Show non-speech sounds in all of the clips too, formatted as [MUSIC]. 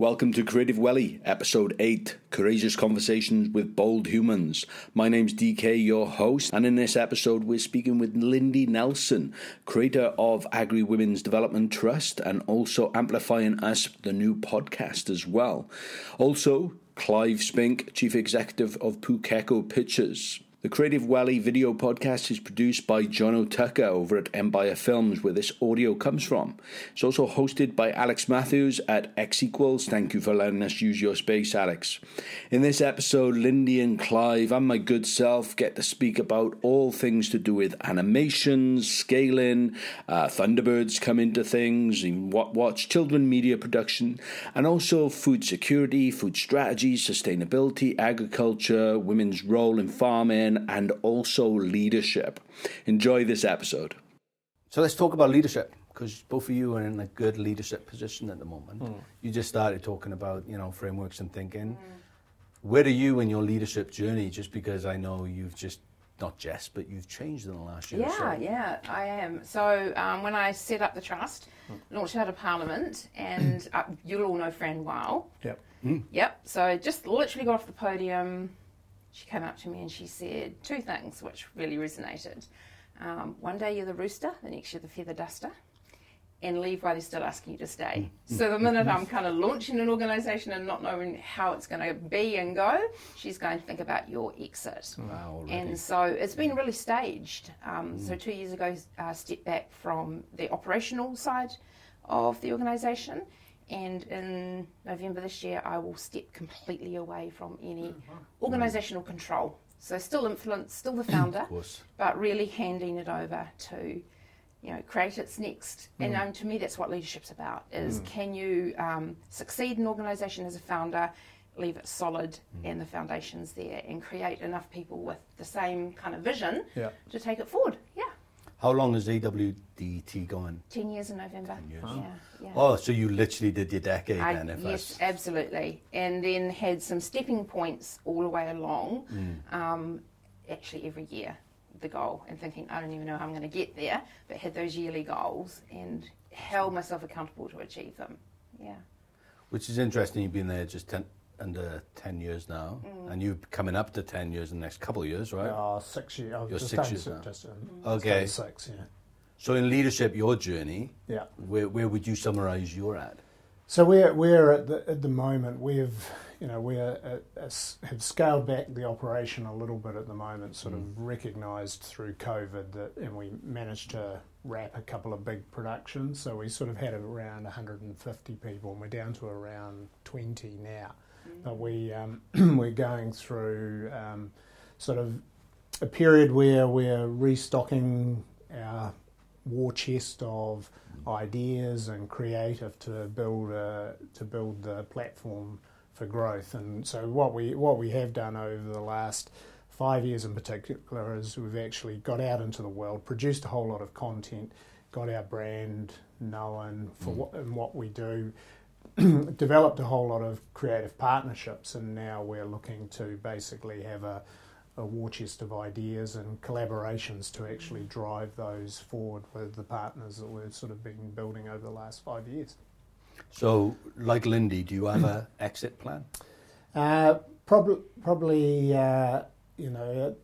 Welcome to Creative Welly, Episode 8 Courageous Conversations with Bold Humans. My name's DK, your host, and in this episode, we're speaking with Lindy Nelson, creator of Agri Women's Development Trust and also Amplifying Us, the new podcast as well. Also, Clive Spink, Chief Executive of Pukeko Pictures. The Creative Welly video podcast is produced by John O'Tucker over at Empire Films, where this audio comes from. It's also hosted by Alex Matthews at X Equals. Thank you for letting us use your space, Alex. In this episode, Lindy and Clive and my good self get to speak about all things to do with animations, scaling, uh, Thunderbirds come into things, what watch children media production, and also food security, food strategy, sustainability, agriculture, women's role in farming and also leadership. Enjoy this episode. So let's talk about leadership because both of you are in a good leadership position at the moment. Mm. You just started talking about you know frameworks and thinking. Mm. Where are you in your leadership journey? Just because I know you've just not just, but you've changed in the last year. Yeah, so. yeah, I am. So um, when I set up the trust, mm. launched out of Parliament, and uh, you'll all know Fran Wow. Yep. Mm. Yep. So just literally got off the podium, she came up to me and she said two things which really resonated. Um, one day you're the rooster, the next you're the feather duster, and leave while they're still asking you to stay. Mm. So the minute I'm kind of launching an organisation and not knowing how it's going to be and go, she's going to think about your exit. Wow, and so it's been really staged. Um, mm. So two years ago, I uh, stepped back from the operational side of the organisation and in November this year, I will step completely away from any organisational control. So still influence, still the founder, but really handing it over to, you know, create its next. Mm. And um, to me, that's what leadership's about: is mm. can you um, succeed an organisation as a founder, leave it solid mm. and the foundations there, and create enough people with the same kind of vision yeah. to take it forward. Yeah. How long is AWDT going? Ten years in November. Ten years. Yeah, yeah. Oh, so you literally did your decade I, then? If yes, absolutely. And then had some stepping points all the way along. Mm. Um, actually, every year the goal and thinking I don't even know how I'm going to get there, but had those yearly goals and held myself accountable to achieve them. Yeah. Which is interesting. You've been there just ten, under 10 years now, mm. and you're coming up to 10 years in the next couple of years, right? Uh, six years. You're six years now. Just, mm. Okay. Six, yeah. So in leadership, your journey, yeah. where, where would you summarise your at? So we're, we're at, the, at the moment, we've, you know, we have scaled back the operation a little bit at the moment, sort mm. of recognised through COVID that, and we managed to wrap a couple of big productions. So we sort of had around 150 people, and we're down to around 20 now but we um, [CLEARS THROAT] we're going through um, sort of a period where we're restocking our war chest of ideas and creative to build a, to build the platform for growth. And so what we what we have done over the last five years in particular is we've actually got out into the world, produced a whole lot of content, got our brand known for mm. what and what we do, [CLEARS THROAT] developed a whole lot of creative partnerships, and now we're looking to basically have a, a war chest of ideas and collaborations to actually drive those forward with the partners that we've sort of been building over the last five years. So, like Lindy, do you have an [CLEARS THROAT] exit plan? Uh, prob- probably, uh, you know,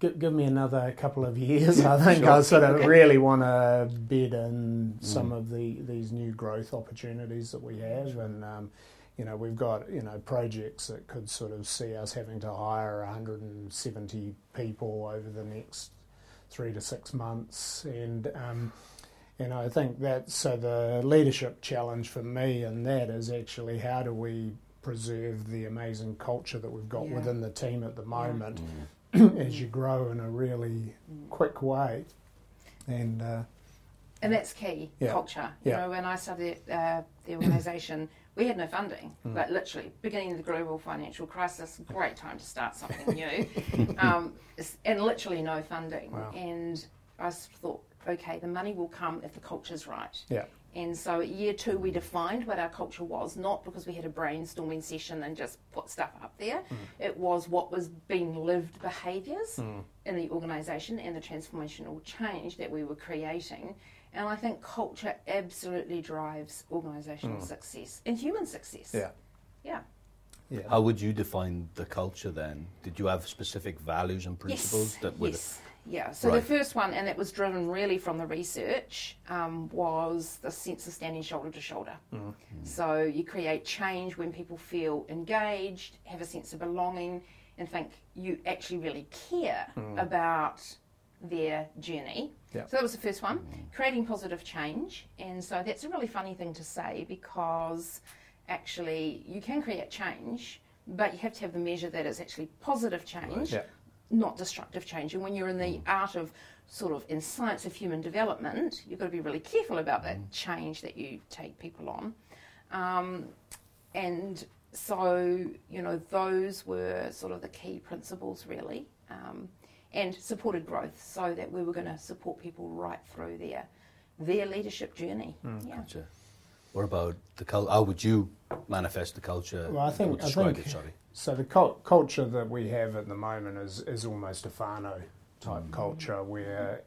give, give me another couple of years. [LAUGHS] I think sure. I sort of really want to bid in mm. some of the these new growth opportunities that we have, and um, you know we've got you know projects that could sort of see us having to hire 170 people over the next three to six months, and um, you know I think that so the leadership challenge for me and that is actually how do we preserve the amazing culture that we've got yeah. within the team at the moment. Yeah. Mm [CLEARS THROAT] as you grow in a really quick way. And uh, and that's key yeah. culture. You yeah. know, when I started uh, the organisation, [CLEARS THROAT] we had no funding. Mm. Like literally, beginning of the global financial crisis, great time to start something [LAUGHS] new, um, and literally no funding. Wow. And I thought, okay, the money will come if the culture's right. Yeah. And so year two, we defined what our culture was, not because we had a brainstorming session and just put stuff up there. Mm. It was what was being lived behaviours mm. in the organisation and the transformational change that we were creating. And I think culture absolutely drives organisational success and human success. Yeah. Yeah. Yeah. How would you define the culture then? Did you have specific values and principles yes. that would? Yes. Yeah. So Right. the first one, and it was driven really from the research, um, was the sense of standing shoulder to shoulder. Mm-hmm. So you create change when people feel engaged, have a sense of belonging, and think you actually really care mm. about their journey. Yeah. So that was the first one, mm. creating positive change. And so that's a really funny thing to say because actually you can create change, but you have to have the measure that it's actually positive change, Yeah. Not destructive change. And when you're in the art of sort of in science of human development, you've got to be really careful about that change that you take people on. Um, and so, you know, those were sort of the key principles, really, um, and supported growth, so that we were going to support people right through their their leadership journey. Yeah. Gotcha. What about the culture? How would you manifest the culture? Well, I that think- would I describe think- it. Sorry. So the cult- culture that we have at the moment is, is almost a whānau type mm. culture where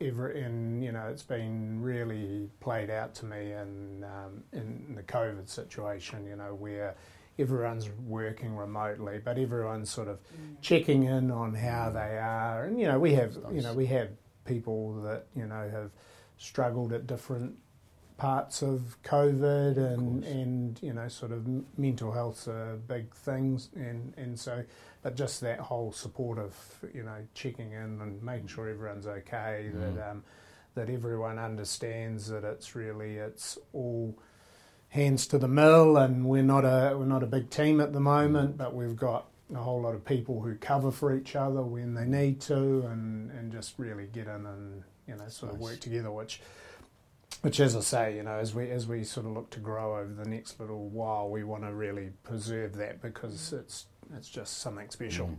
every, and you know it's been really played out to me in um, in the COVID situation. You know where everyone's working remotely, but everyone's sort of mm. checking in on how mm. they are, and you know we have you know we have people that you know have struggled at different parts of COVID and and you know sort of mental health's a big things and and so but just that whole support of you know checking in and making sure everyone's okay that um, that everyone understands that it's really it's all hands to the mill and we're not a we're not a big team at the moment but we've got a whole lot of people who cover for each other when they need to and and just really get in and you know sort of work together which which as I say, you know, as we as we sort of look to grow over the next little while, we want to really preserve that because it's it's just something special.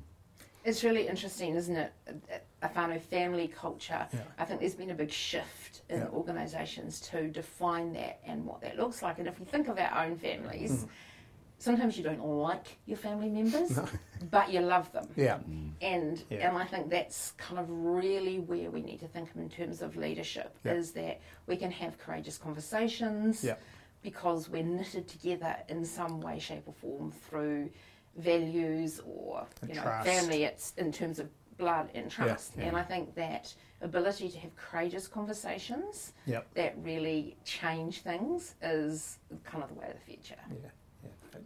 It's really interesting, isn't it? A whānau family culture. Yeah. I think there's been a big shift in Yeah. organisations to define that and what that looks like. And if we think of our own families, Mm. Sometimes you don't like your family members, but you love them. Yeah, mm. And Yeah. and I think that's kind of really where we need to think in terms of leadership Yeah. is that we can have courageous conversations Yeah. because we're knitted together in some way, shape, or form through values or And you know trust. family. It's in terms of blood and trust. And I think that ability to have courageous conversations that really change things is kind of the way of the future.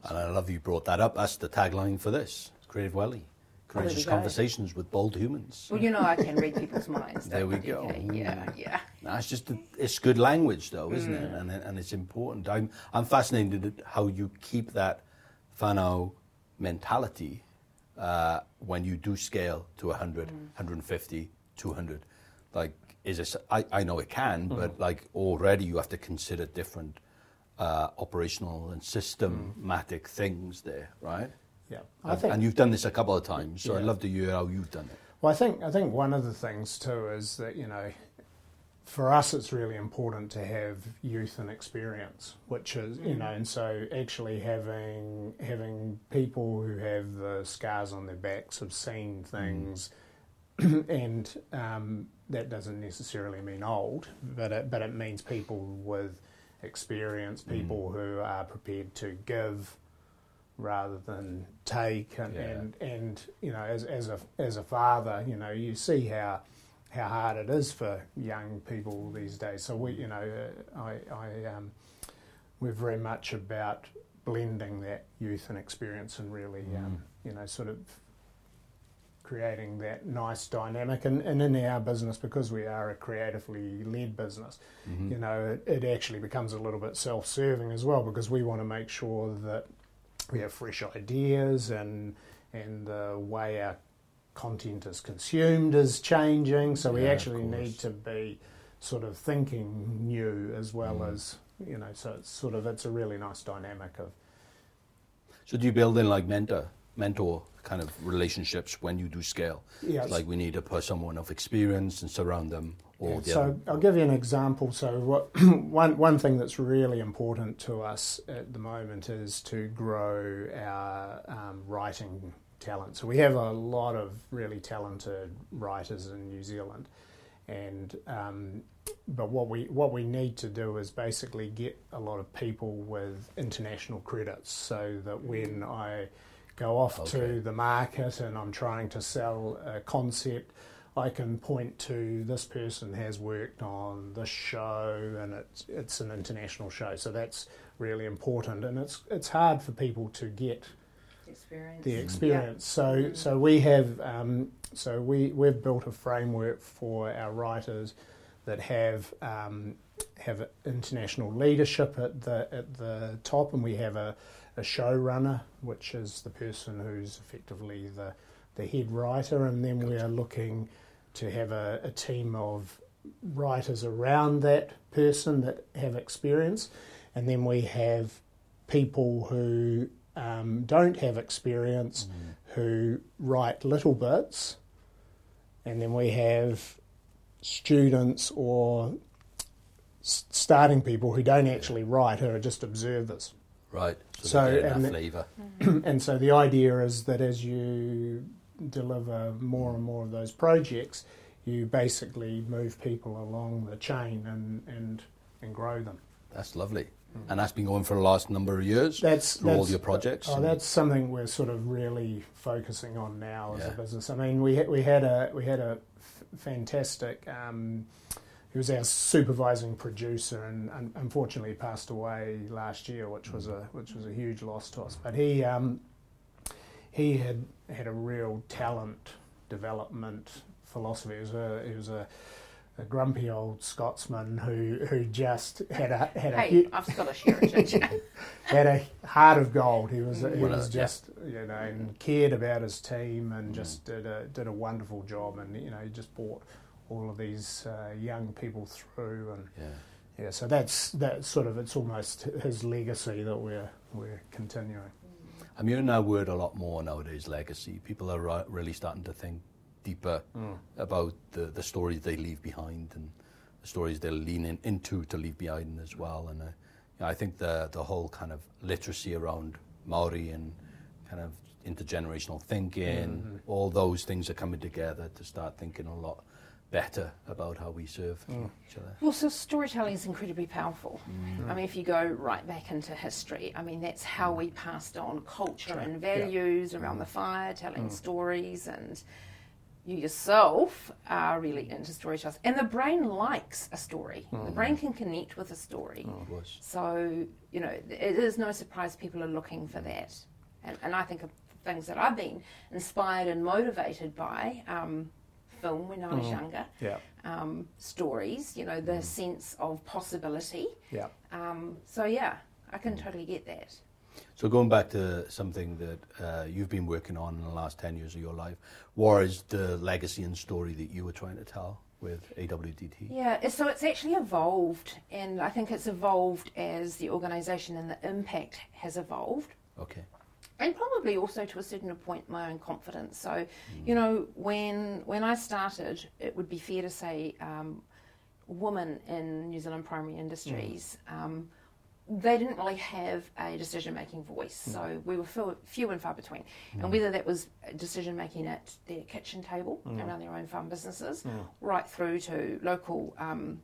And I love you brought that up. That's the tagline for this Creative Welly. Courageous oh, conversations with bold humans. Well, you know, I can read people's minds. There we go. DK? Yeah, mm. yeah. That's just it's good language, though, isn't it? Mm. And and it's important. I'm I'm fascinated at how you keep that whānau mentality uh, when you do scale to 100, 150, mm. 200. Like, is this? I, I know it can, but like already you have to consider different uh, operational and systematic things there, right? yeah. I And, think and you've done this a couple of times, so I'd love to hear how you've done it. Well, I think I think one of the things too is that you know, for us it's really important to have youth and experience, which is you know, and so actually having having people who have the scars on their backs have seen things, [CLEARS THROAT] and um, that doesn't necessarily mean old, but it, but it means people with experience, people who are prepared to give rather than take. And, Yeah. and and you know as as a as a father you know you see how how hard it is for young people these days. So we you know uh, I I um, we're very much about blending that youth and experience and really um, you know sort of creating that nice dynamic. And, and in our business because we are a creatively led business mm-hmm. you know it, it actually becomes a little bit self-serving as well because we want to make sure that we have fresh ideas and and the way our content is consumed is changing. So we Yeah, actually need to be sort of thinking new as well mm. as you know so it's sort of it's a really nice dynamic of So do you build in like mentor, mentor kind of relationships when you do scale? Yeah, like we need to put someone of experience and surround them. Or Yeah, the so other. I'll give you an example. So what, [CLEARS THROAT] one one thing that's really important to us at the moment is to grow our um, writing talent. So we have a lot of really talented writers in New Zealand, and um, but what we what we need to do is basically get a lot of people with international credits, so that when I go off Okay. to the market and I'm trying to sell a concept, I can point to this person has worked on this show and it's it's an international show. So that's really important, and it's it's hard for people to get Experience. the experience. So so we have um, so we we've built a framework for our writers that have um, have international leadership at the at the top, and we have a, a showrunner, which is the person who's effectively the the head writer, and then we are looking to have a, a team of writers around that person that have experience, and then we have people who um, don't have experience who write little bits, and then we have students or s- starting people who don't actually write, who are just observers. Right. So, and enough the- flavour. [CLEARS THROAT] and so the idea is that as you deliver more and more of those projects, you basically move people along the chain and, and, and grow them. That's lovely. And that's been going for the last number of years. That's, through all your projects. Oh, that's something we're sort of really focusing on now as Yeah. a business. I mean, we we had a we had a f- fantastic. Um, he was our supervising producer, and un- unfortunately passed away last year, which was a which was a huge loss to us. But he um, he had had a real talent development philosophy. He was a he was a, a grumpy old Scotsman who who just had a had a Hey, hu- I've Scottish heritage. [LAUGHS] had a heart of gold. He was he was just you know and cared about his team and just did a did a wonderful job. And you know he just brought all of these uh, young people through and yeah. yeah. So that's that's sort of it's almost his legacy that we're we're continuing. I'm hearing that word a lot more nowadays, legacy. People are ri- really starting to think deeper about the, the stories they leave behind and the stories they're leaning into to leave behind as well. And uh, I think the, the whole kind of literacy around Maori and kind of intergenerational thinking, all those things are coming together to start thinking a lot better about how we serve hmm. each other. Well, so storytelling is incredibly powerful. Mm-hmm. I mean, if you go right back into history, I mean, that's how we passed on culture and values around the mm. fire, telling mm. stories, and you yourself are really into storytelling. And the brain likes a story, the mm. brain can connect with a story. Of course. So, you know, it is no surprise people are looking for that. And, and I think of things that I've been inspired and motivated by um, film when I was younger Yeah, um, stories, you know, the sense of possibility. yeah. Um, so, yeah, I can totally get that. So going back to something that uh, you've been working on in the last 10 years of your life, what is the legacy and story that you were trying to tell with AWDT? Yeah, so it's actually evolved, and I think it's evolved as the organisation and the impact has evolved. Okay. And probably also to a certain point my own confidence. So, you know, when when I started, it would be fair to say, um, women in New Zealand primary industries. Um, they didn't really have a decision making voice, so we were few, few and far between. And whether that was decision making at their kitchen table around their own farm businesses, right through to local um,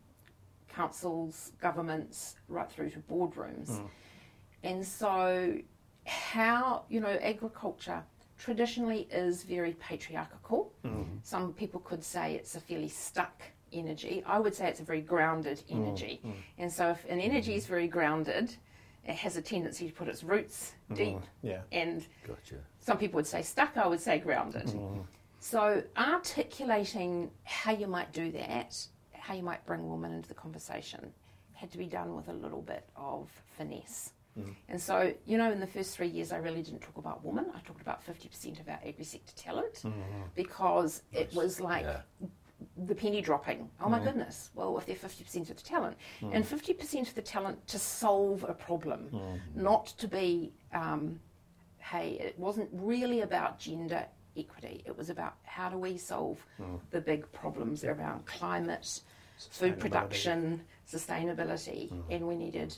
councils, governments, right through to boardrooms. And so, how, you know, agriculture traditionally is very patriarchal. Mm-hmm. Some people could say it's a fairly stuck energy. I would say it's a very grounded mm-hmm. energy. Mm-hmm. And so, if an energy is very grounded, it has a tendency to put its roots deep. Yeah. And Gotcha. some people would say stuck, I would say grounded. So, articulating how you might do that, how you might bring women into the conversation, had to be done with a little bit of finesse. Mm. And so, you know, in the first three years, I really didn't talk about women. I talked about 50% of our agri sector talent mm-hmm. because it was like Yeah. the penny dropping. Oh my mm. goodness. Well, if they're 50% of the talent, mm. and 50% of the talent to solve a problem, not to be, um, hey, it wasn't really about gender equity. It was about how do we solve the big problems around climate, food production, sustainability, and we needed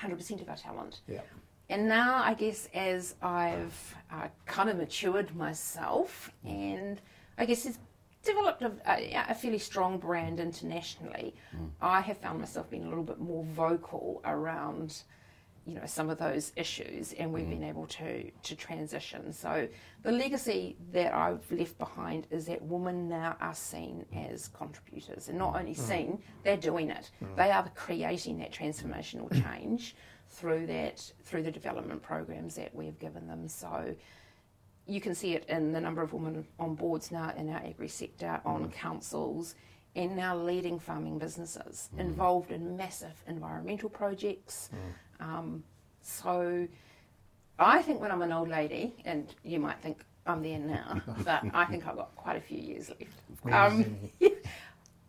100% of our talent. Yeah. And now, I guess, as I've uh, kind of matured myself, and I guess there's developed a, a, a fairly strong brand internationally, mm. I have found myself being a little bit more vocal around you know some of those issues and we've mm. been able to to transition so the legacy that I've left behind is that women now are seen as contributors and not only mm. seen they're doing it mm. they are creating that transformational change through that through the development programs that we've given them so you can see it in the number of women on boards now in our agri sector on mm. councils and now leading farming businesses mm. involved in massive environmental projects. Um, so I think when I'm an old lady, and you might think I'm there now, [LAUGHS] but I think I've got quite a few years left. Um, [LAUGHS]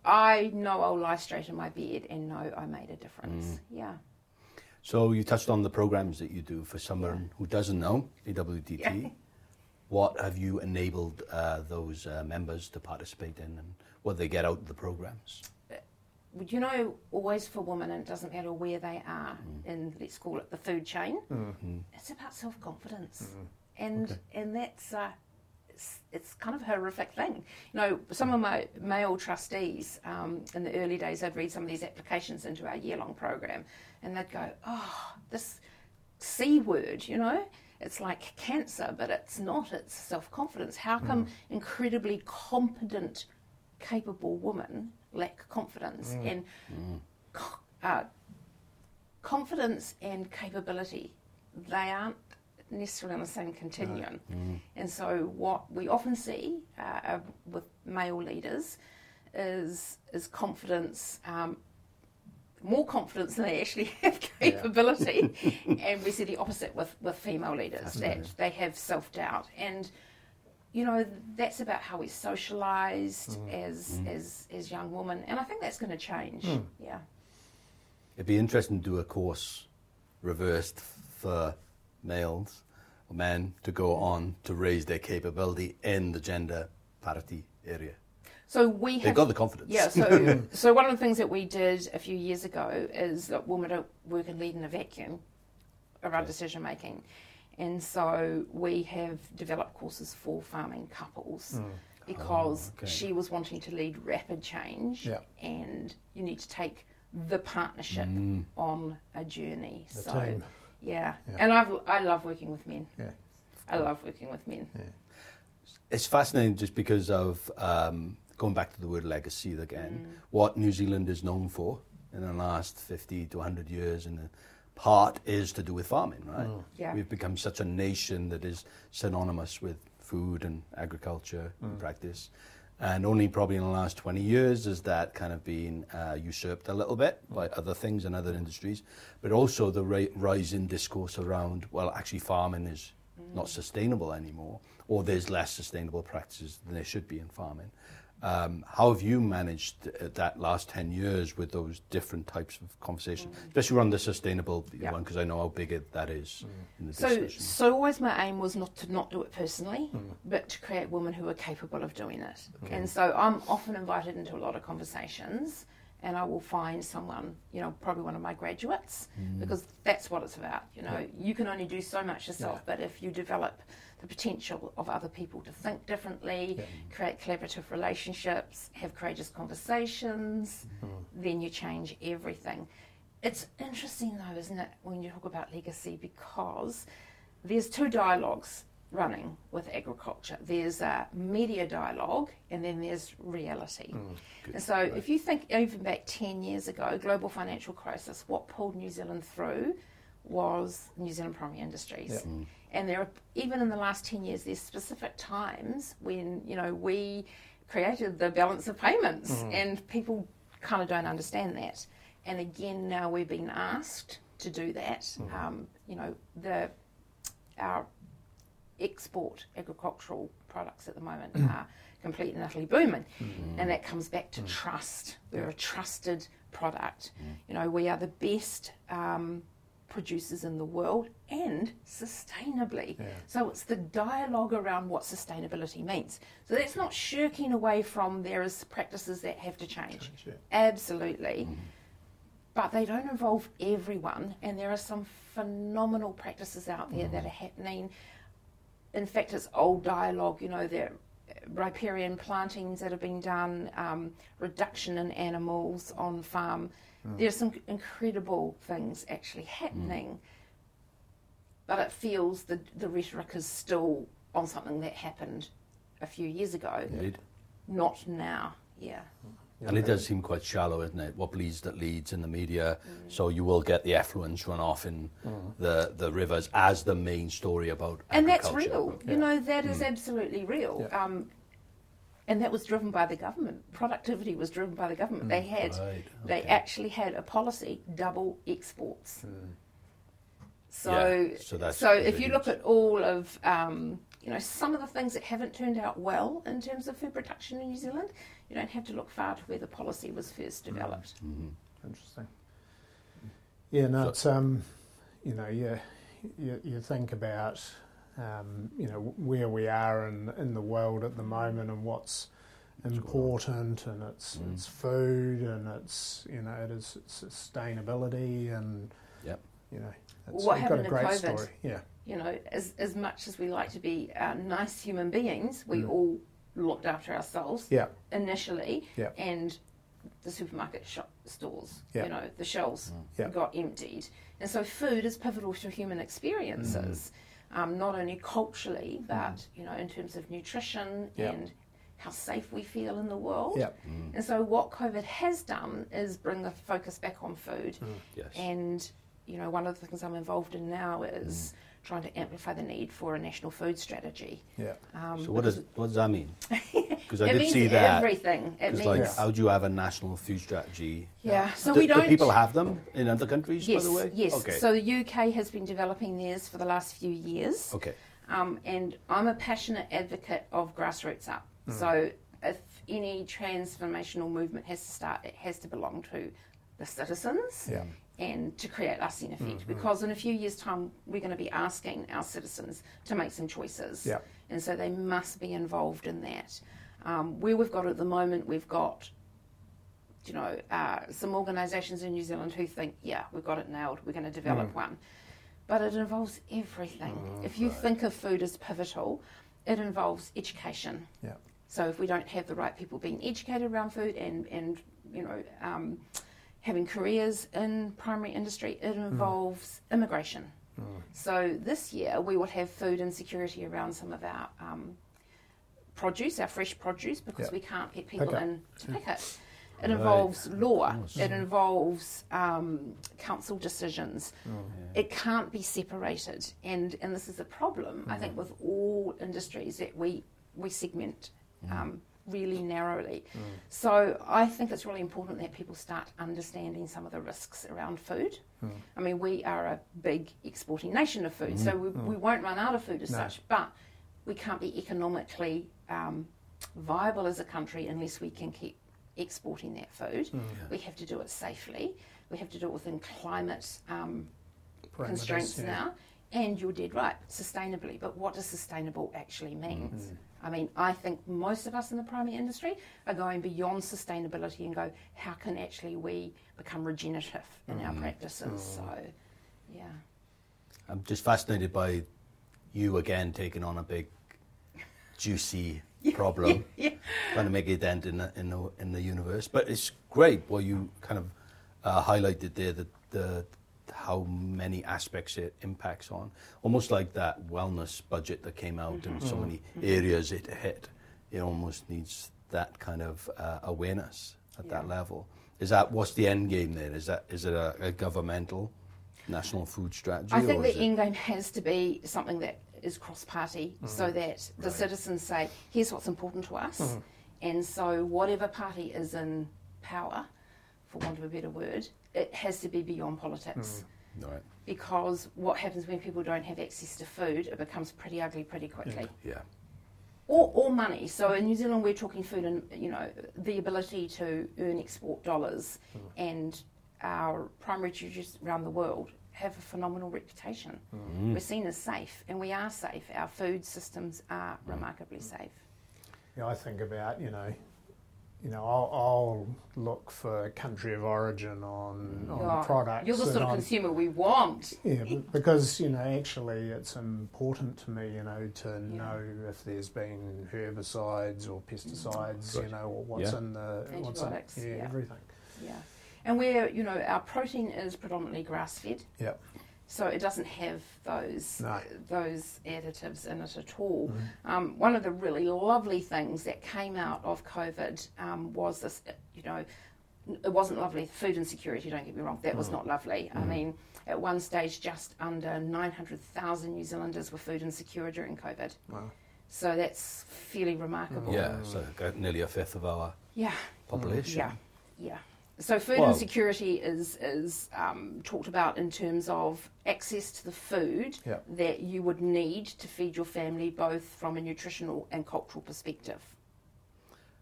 I know I'll lie straight in my bed and know I made a difference. Mm. Yeah. So you touched on the programs that you do for someone who doesn't know AWDT. Yeah. What have you enabled uh, those uh, members to participate in, and what they get out of the programs? You know, always for women, and it doesn't matter where they are mm. in, let's call it the food chain, mm-hmm. it's about self confidence. Mm. And, okay. and that's, uh, it's, it's, kind of a horrific thing. You know, some of my male trustees um, in the early days, I'd read some of these applications into our year long program, and they'd go, oh, this C word, you know? It's like cancer, but it's not. It's self confidence. How come mm. incredibly competent, capable women lack confidence mm. and mm. Uh, confidence and capability they aren't necessarily on the same continuum no. mm. and so what we often see uh, with male leaders is is confidence um, more confidence than they actually [LAUGHS] have capability yeah. [LAUGHS] and we see the opposite with, with female leaders that they have self-doubt and you know, that's about how we socialised mm. as, mm. as as young women, and I think that's going to change. Mm. Yeah. It'd be interesting to do a course reversed for males or men to go on to raise their capability in the gender parity area. So we have They've got the confidence. Yeah. So [LAUGHS] so one of the things that we did a few years ago is that women don't work and lead in a vacuum around decision making. And so we have developed courses for farming couples mm. because oh, okay. she was wanting to lead rapid change yeah. and you need to take the partnership mm. on a journey. The so team. Yeah. yeah. And I've, I love working with men. Yeah. I love working with men. Yeah. It's fascinating just because of um, going back to the word legacy again, mm. what New Zealand is known for in the last 50 to 100 years and part is to do with farming, right? Mm. Yeah. We've become such a nation that is synonymous with food and agriculture mm. practice. And only probably in the last 20 years has that kind of been uh, usurped a little bit by other things and other industries. But also the ra- rise in discourse around, well, actually, farming is mm. not sustainable anymore, or there's less sustainable practices than there should be in farming. Um, how have you managed uh, that last 10 years with those different types of conversations, mm. especially around the sustainable yeah. one, because I know how big it, that is mm. in the so, discussion. So always my aim was not to not do it personally, mm. but to create women who are capable of doing it. Mm. And so I'm often invited into a lot of conversations and I will find someone, you know, probably one of my graduates, mm. because that's what it's about. You know, yeah. you can only do so much yourself, yeah. but if you develop the potential of other people to think differently, yeah. create collaborative relationships, have courageous conversations, mm-hmm. then you change everything. It's interesting though, isn't it, when you talk about legacy, because there's two dialogues running with agriculture. There's a media dialogue and then there's reality. Mm, and so right. if you think even back 10 years ago, global financial crisis, what pulled New Zealand through was New Zealand primary industries. Yeah. Mm. And there are, even in the last 10 years, there's specific times when, you know, we created the balance of payments mm. and people kind of don't understand that. And again, now we've been asked to do that. Mm. Um, you know, the our export agricultural products at the moment mm. are completely and utterly booming. Mm-hmm. And that comes back to mm. trust. We're a trusted product. Mm. You know, we are the best um, producers in the world and sustainably. Yeah. So it's the dialogue around what sustainability means. So that's not shirking away from there is practices that have to change. change yeah. Absolutely. Mm. But they don't involve everyone and there are some phenomenal practices out there mm. that are happening. In fact, it's old dialogue, you know, that riparian plantings that have been done, um, reduction in animals on farm. Mm. There's some incredible things actually happening, mm. but it feels the, the rhetoric is still on something that happened a few years ago, Indeed. not now. Yeah. And it does seem quite shallow, isn't it? What bleeds that leads in the media. Mm. So you will get the effluents run off in the, the rivers as the main story about and that's agriculture. real. You know, that is absolutely real. Yeah. Um, and that was driven by the government. Productivity was driven by the government. They had, Right, they actually had a policy double exports. So, Yeah, so that's so if you look at all of, um, you know, some of the things that haven't turned out well in terms of food production in New Zealand, you don't have to look far to where the policy was first developed. Interesting. Yeah, no, it's um, you know, you you, you think about um, you know where we are in in the world at the moment and what's important, and it's it's food and it's you know it is sustainability and Yep. you know it's, What we've got happened a in great COVID? story. Yeah, you know, as as much as we like to be uh, nice human beings, we Mm. all looked after ourselves yeah, initially, Yeah. and the supermarket shop stores, Yeah. you know, the shelves Yeah. got emptied, and so food is pivotal to human experiences, Mm. Um, not only culturally but you know in terms of nutrition Yeah. and how safe we feel in the world. yeah, And so what COVID has done is bring the focus back on food. Mm. Yes. And, you know, one of the things I'm involved in now Mm. is trying to amplify the need for a national food strategy. yeah. Um, So what does what does that mean? [LAUGHS] Because I it did means see that. everything. It means, like, Yeah. how do you have a national food strategy? yeah. So do, we don't. do people have them in other countries, Yes, by the way? yes. Okay. So the UK has been developing theirs for the last few years. okay. Um, and I'm a passionate advocate of grassroots up. Mm. So if any transformational movement has to start, it has to belong to the citizens Yeah. And to create us in effect. Mm-hmm. Because in a few years' time, we're going to be asking our citizens to make some choices. Yeah. And so they must be involved in that. Um, where we've got at the moment, we've got you know, uh, some organisations in New Zealand who think, yeah, we've got it nailed, we're going to develop one. But it involves everything. if you think of food as pivotal, it involves education. Yeah. So if we don't have the right people being educated around food and, and you know, um, having careers in primary industry, it involves immigration. So this year we will have food insecurity around some of our um, produce, our fresh produce, because Yeah. we can't get people Pick in to pick it. It Right. involves law. It involves um, council decisions. It can't be separated, and and this is a problem. I think with all industries that we we segment um, really narrowly. Mm. So I think it's really important that people start understanding some of the risks around food. Mm. I mean, we are a big exporting nation of food, so mm-hmm. we, mm. we won't run out of food as No. such, but we can't be economically um, viable as a country unless we can keep exporting that food. We have to do it safely. We have to do it within climate um, constraints yeah. now. And you're dead right, sustainably. But what does sustainable actually means? Mm-hmm. I mean, I think most of us in the primary industry are going beyond sustainability and go, how can actually we become regenerative in Mm-hmm. our practices? So, yeah. I'm just fascinated by you again taking on a big, juicy [LAUGHS] problem, Yeah. trying to make a dent in the, in the in the universe. But it's great what you kind of uh, highlighted there that the how many aspects it impacts on. Almost like that wellness budget that came out in so mm-hmm. many mm-hmm. areas it hit. It almost needs that kind of uh, awareness at that level. Is that what's the end game there? Is that is it a, a governmental national food strategy? I think the end game has to be something that is cross party mm-hmm. so that the citizens say, here's what's important to us. And so, whatever party is in power, for want of a better word, it has to be beyond politics. Mm. Right. Because what happens when people don't have access to food, it becomes pretty ugly pretty quickly. Yeah. Or, or money. So in New Zealand, we're talking food and you know the ability to earn export dollars, mm. and our primary producers around the world have a phenomenal reputation. Mm. We're seen as safe, and we are safe. Our food systems are remarkably safe. Yeah, I think about you know, you know, I'll, I'll look for country of origin on, mm. on You're- products. You're the sort of I'm- consumer we want. Yeah, because you know, actually, it's important to me, you know, to Yeah. know if there's been herbicides or pesticides, Right. you know, or what's Yeah. in the what's in Antibiotics, yeah, yeah. everything. Yeah. And we're, you know, our protein is predominantly grass fed. Yep. So it doesn't have those No. those additives in it at all. Mm-hmm. Um, one of the really lovely things that came out of COVID um, was this, you know, it wasn't lovely. Food insecurity, don't get me wrong, that was Mm. not lovely. I mean, at one stage, just under 900,000 New Zealanders were food insecure during COVID. Wow. So that's fairly remarkable. Yeah, so nearly a fifth of our Yeah. population. Yeah, yeah. So food Well- insecurity is is um, talked about in terms of access to the food Yep. that you would need to feed your family, both from a nutritional and cultural perspective.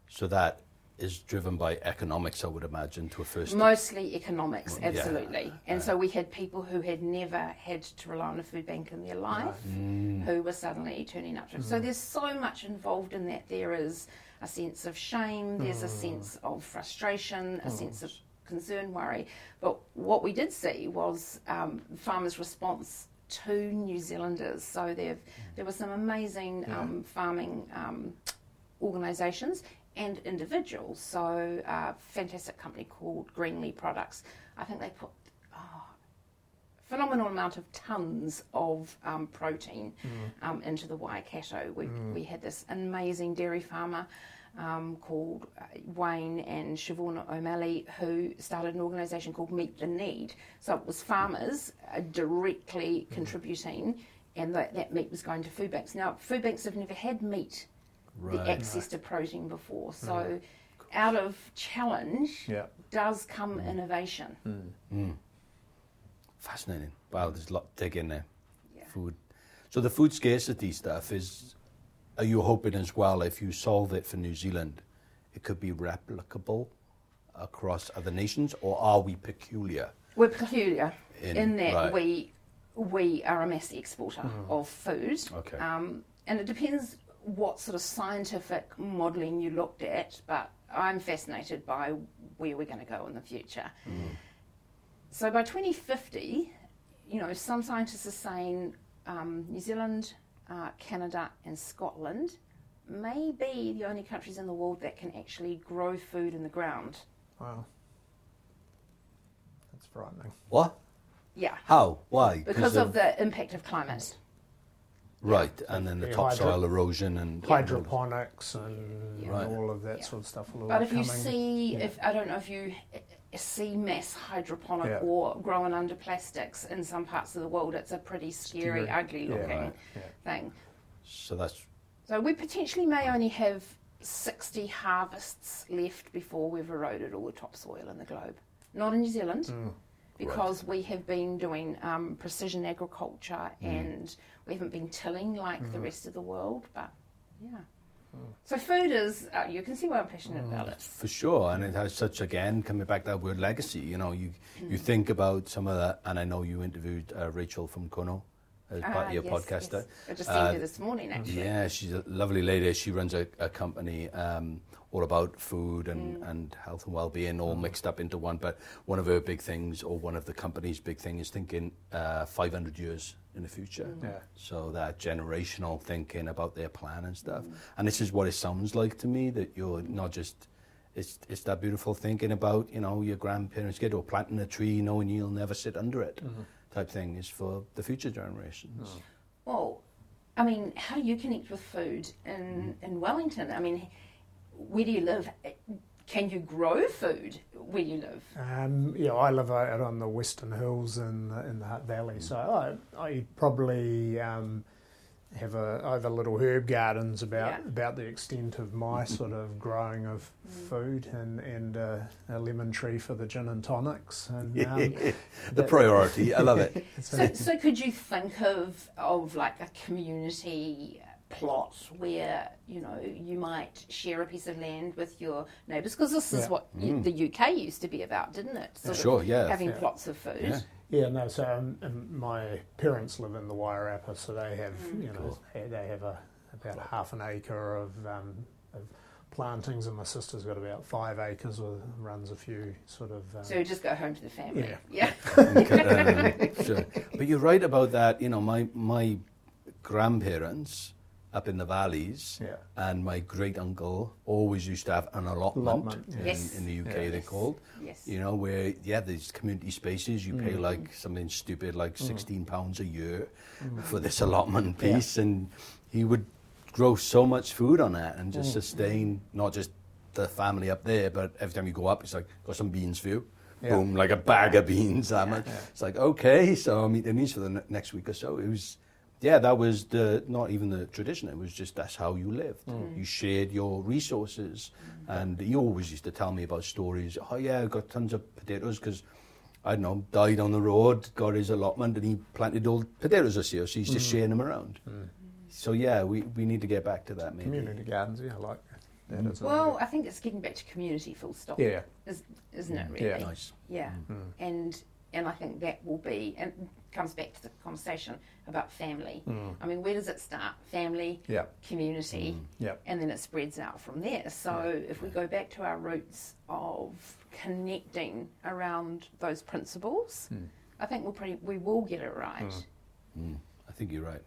So that is driven by economics, I would imagine, to a first. Mostly economics, Yeah. absolutely. And so we had people who had never had to rely on a food bank in their life Mm. who were suddenly turning up to it. So there's so much involved in that. There is a sense of shame, there's a sense of frustration, a sense of concern, worry. But what we did see was um, farmers' response to New Zealanders. So there, there were some amazing um, farming um, organisations and individuals. So a fantastic company called Greenlea Products. I think they put phenomenal amount of tons of um, protein um, into the Waikato. We, we had this amazing dairy farmer um, called uh, Wayne and Siobhan O'Malley who started an organisation called Meat the Need. So it was farmers uh, directly contributing and that, that meat was going to food banks. Now, food banks have never had meat, Right. the access to protein before. So out of challenge Yeah. does come innovation. Fascinating. Wow, there's a lot to dig in there. Yeah. Food. So the food scarcity stuff is. Are you hoping as well, if you solve it for New Zealand, it could be replicable across other nations, or are we peculiar? We're peculiar In- in, that right. we we are a mass exporter of food. Okay. Um, and it depends what sort of scientific modelling you looked at, but I'm fascinated by where we're going to go in the future. So by 2050, you know, some scientists are saying um, New Zealand, uh, Canada, and Scotland may be the only countries in the world that can actually grow food in the ground. Wow. That's frightening. What? Yeah. How? Why? Because of the impact of climate. right, and then the The topsoil hydro- erosion and Hydroponics and, Yeah. Right. all of that Yeah. sort of stuff. Will But if you see, yeah. if I don't know if you see mass hydroponic Yeah. or growing under plastics in some parts of the world, it's a pretty scary, Scary. ugly Yeah. looking Right. Yeah. thing. So that's So we potentially may only have 60 harvests left before we've eroded all the topsoil in the globe. Not in New Zealand, Mm. because we have been doing um, precision agriculture and we haven't been tilling like Mm. the rest of the world. But yeah. So food is, uh, you can see why I'm passionate about it. For sure, and it has such again coming back to that word legacy. You know, you you think about some of that, and I know you interviewed uh, Rachel from Kono as part Ah, of your yes, podcast. yes. I just Uh, seen her this morning actually. Yeah, she's a lovely lady. She runs a, a company um, all about food and, and health and well-being, all mixed up into one. But one of her big things, or one of the company's big thing, is thinking uh, 500 years in the future. Mm. Yeah. So that generational thinking about their plan and stuff. And this is what it sounds like to me that you're not just. It's, it's that beautiful thinking about you know your grandparents did or planting a tree knowing you'll never sit under it mm-hmm. type thing is for the future generations. Mm. Well, I mean, how do you connect with food in, mm. in Wellington? I mean, where do you live? Can you grow food where you live? Um, yeah, I live out on the Western Hills in the, in the Hutt Valley, so I, I probably um, have a I have a little herb gardens about Yeah. about the extent of my [LAUGHS] sort of growing of food, and and uh, a lemon tree for the gin and tonics, and um, [LAUGHS] the that- priority, I love it. [LAUGHS] So, so could you think of of like a community plot where you know you might share a piece of land with your neighbours? Because this is Yeah. what you, the UK used to be about, didn't it? Sort of Sure, yeah. Having Yeah. plots of food. Yeah. Yeah, no. So um, um, my parents live in the Wairarapa, so they have you know they they have a about half an acre of, um, of plantings, and my sister's got about five acres with runs a few sort of. Um, So you just go home to the family. Yeah. Yeah. [LAUGHS] Um, sure. But you're right about that. You know, my my grandparents up in the valleys Yeah. and my great uncle always used to have an allotment, Allotment, yeah. in, Yes. in the UK. Yeah. They're Yes. called. yes. You know, where yeah, there's community spaces. You Mm. pay like something stupid, like sixteen pounds a year Mm. for this allotment piece, and he would grow so much food on that and Mm. just sustain not just the family up there, but every time you go up, it's like got some beans for you. Yeah. Boom, like a bag of beans. That much. Yeah. It's like okay, so I'm eating these for the ne- next week or so. It was. Yeah, that was the not even the tradition. It was just that's how you lived. Mm. You shared your resources, and he always used to tell me about stories. Oh yeah, I got tons of potatoes because I don't know died on the road, got his allotment, and he planted all the potatoes this year. So he's just sharing them around. So yeah, we, we need to get back to that maybe. community gardens. Yeah, I like that. Mm. Well, I think it's getting back to community full stop. yeah, Is, isn't it really? Yeah. Nice. Yeah. Mm. And and I think that will be and comes back to the conversation about family. Mm. I mean, where does it start? Family, yeah, community, yeah, and then it spreads out from there. So if we go back to our roots of connecting around those principles, Mm. I think we'll pretty we will get it right. Mm, I think you're right.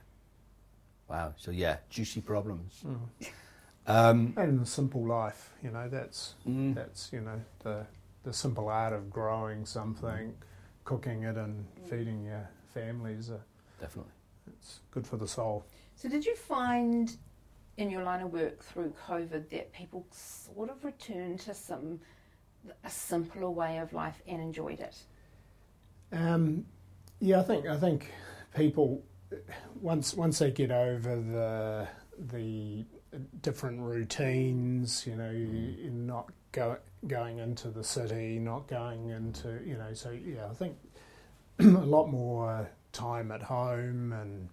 Wow. So yeah, juicy problems. Mm. [LAUGHS] Um, and simple life. You know, that's mm, that's you know the the simple art of growing something, cooking it, and feeding your families. Uh, definitely. it's good for the soul. So did you find in your line of work through COVID that people sort of returned to some a simpler way of life and enjoyed it? Um, yeah, I think I think people once once they get over the the different routines, you know, you're not go, going into the city, not going into you know, so yeah, I think [CLEARS THROAT] a lot more time at home and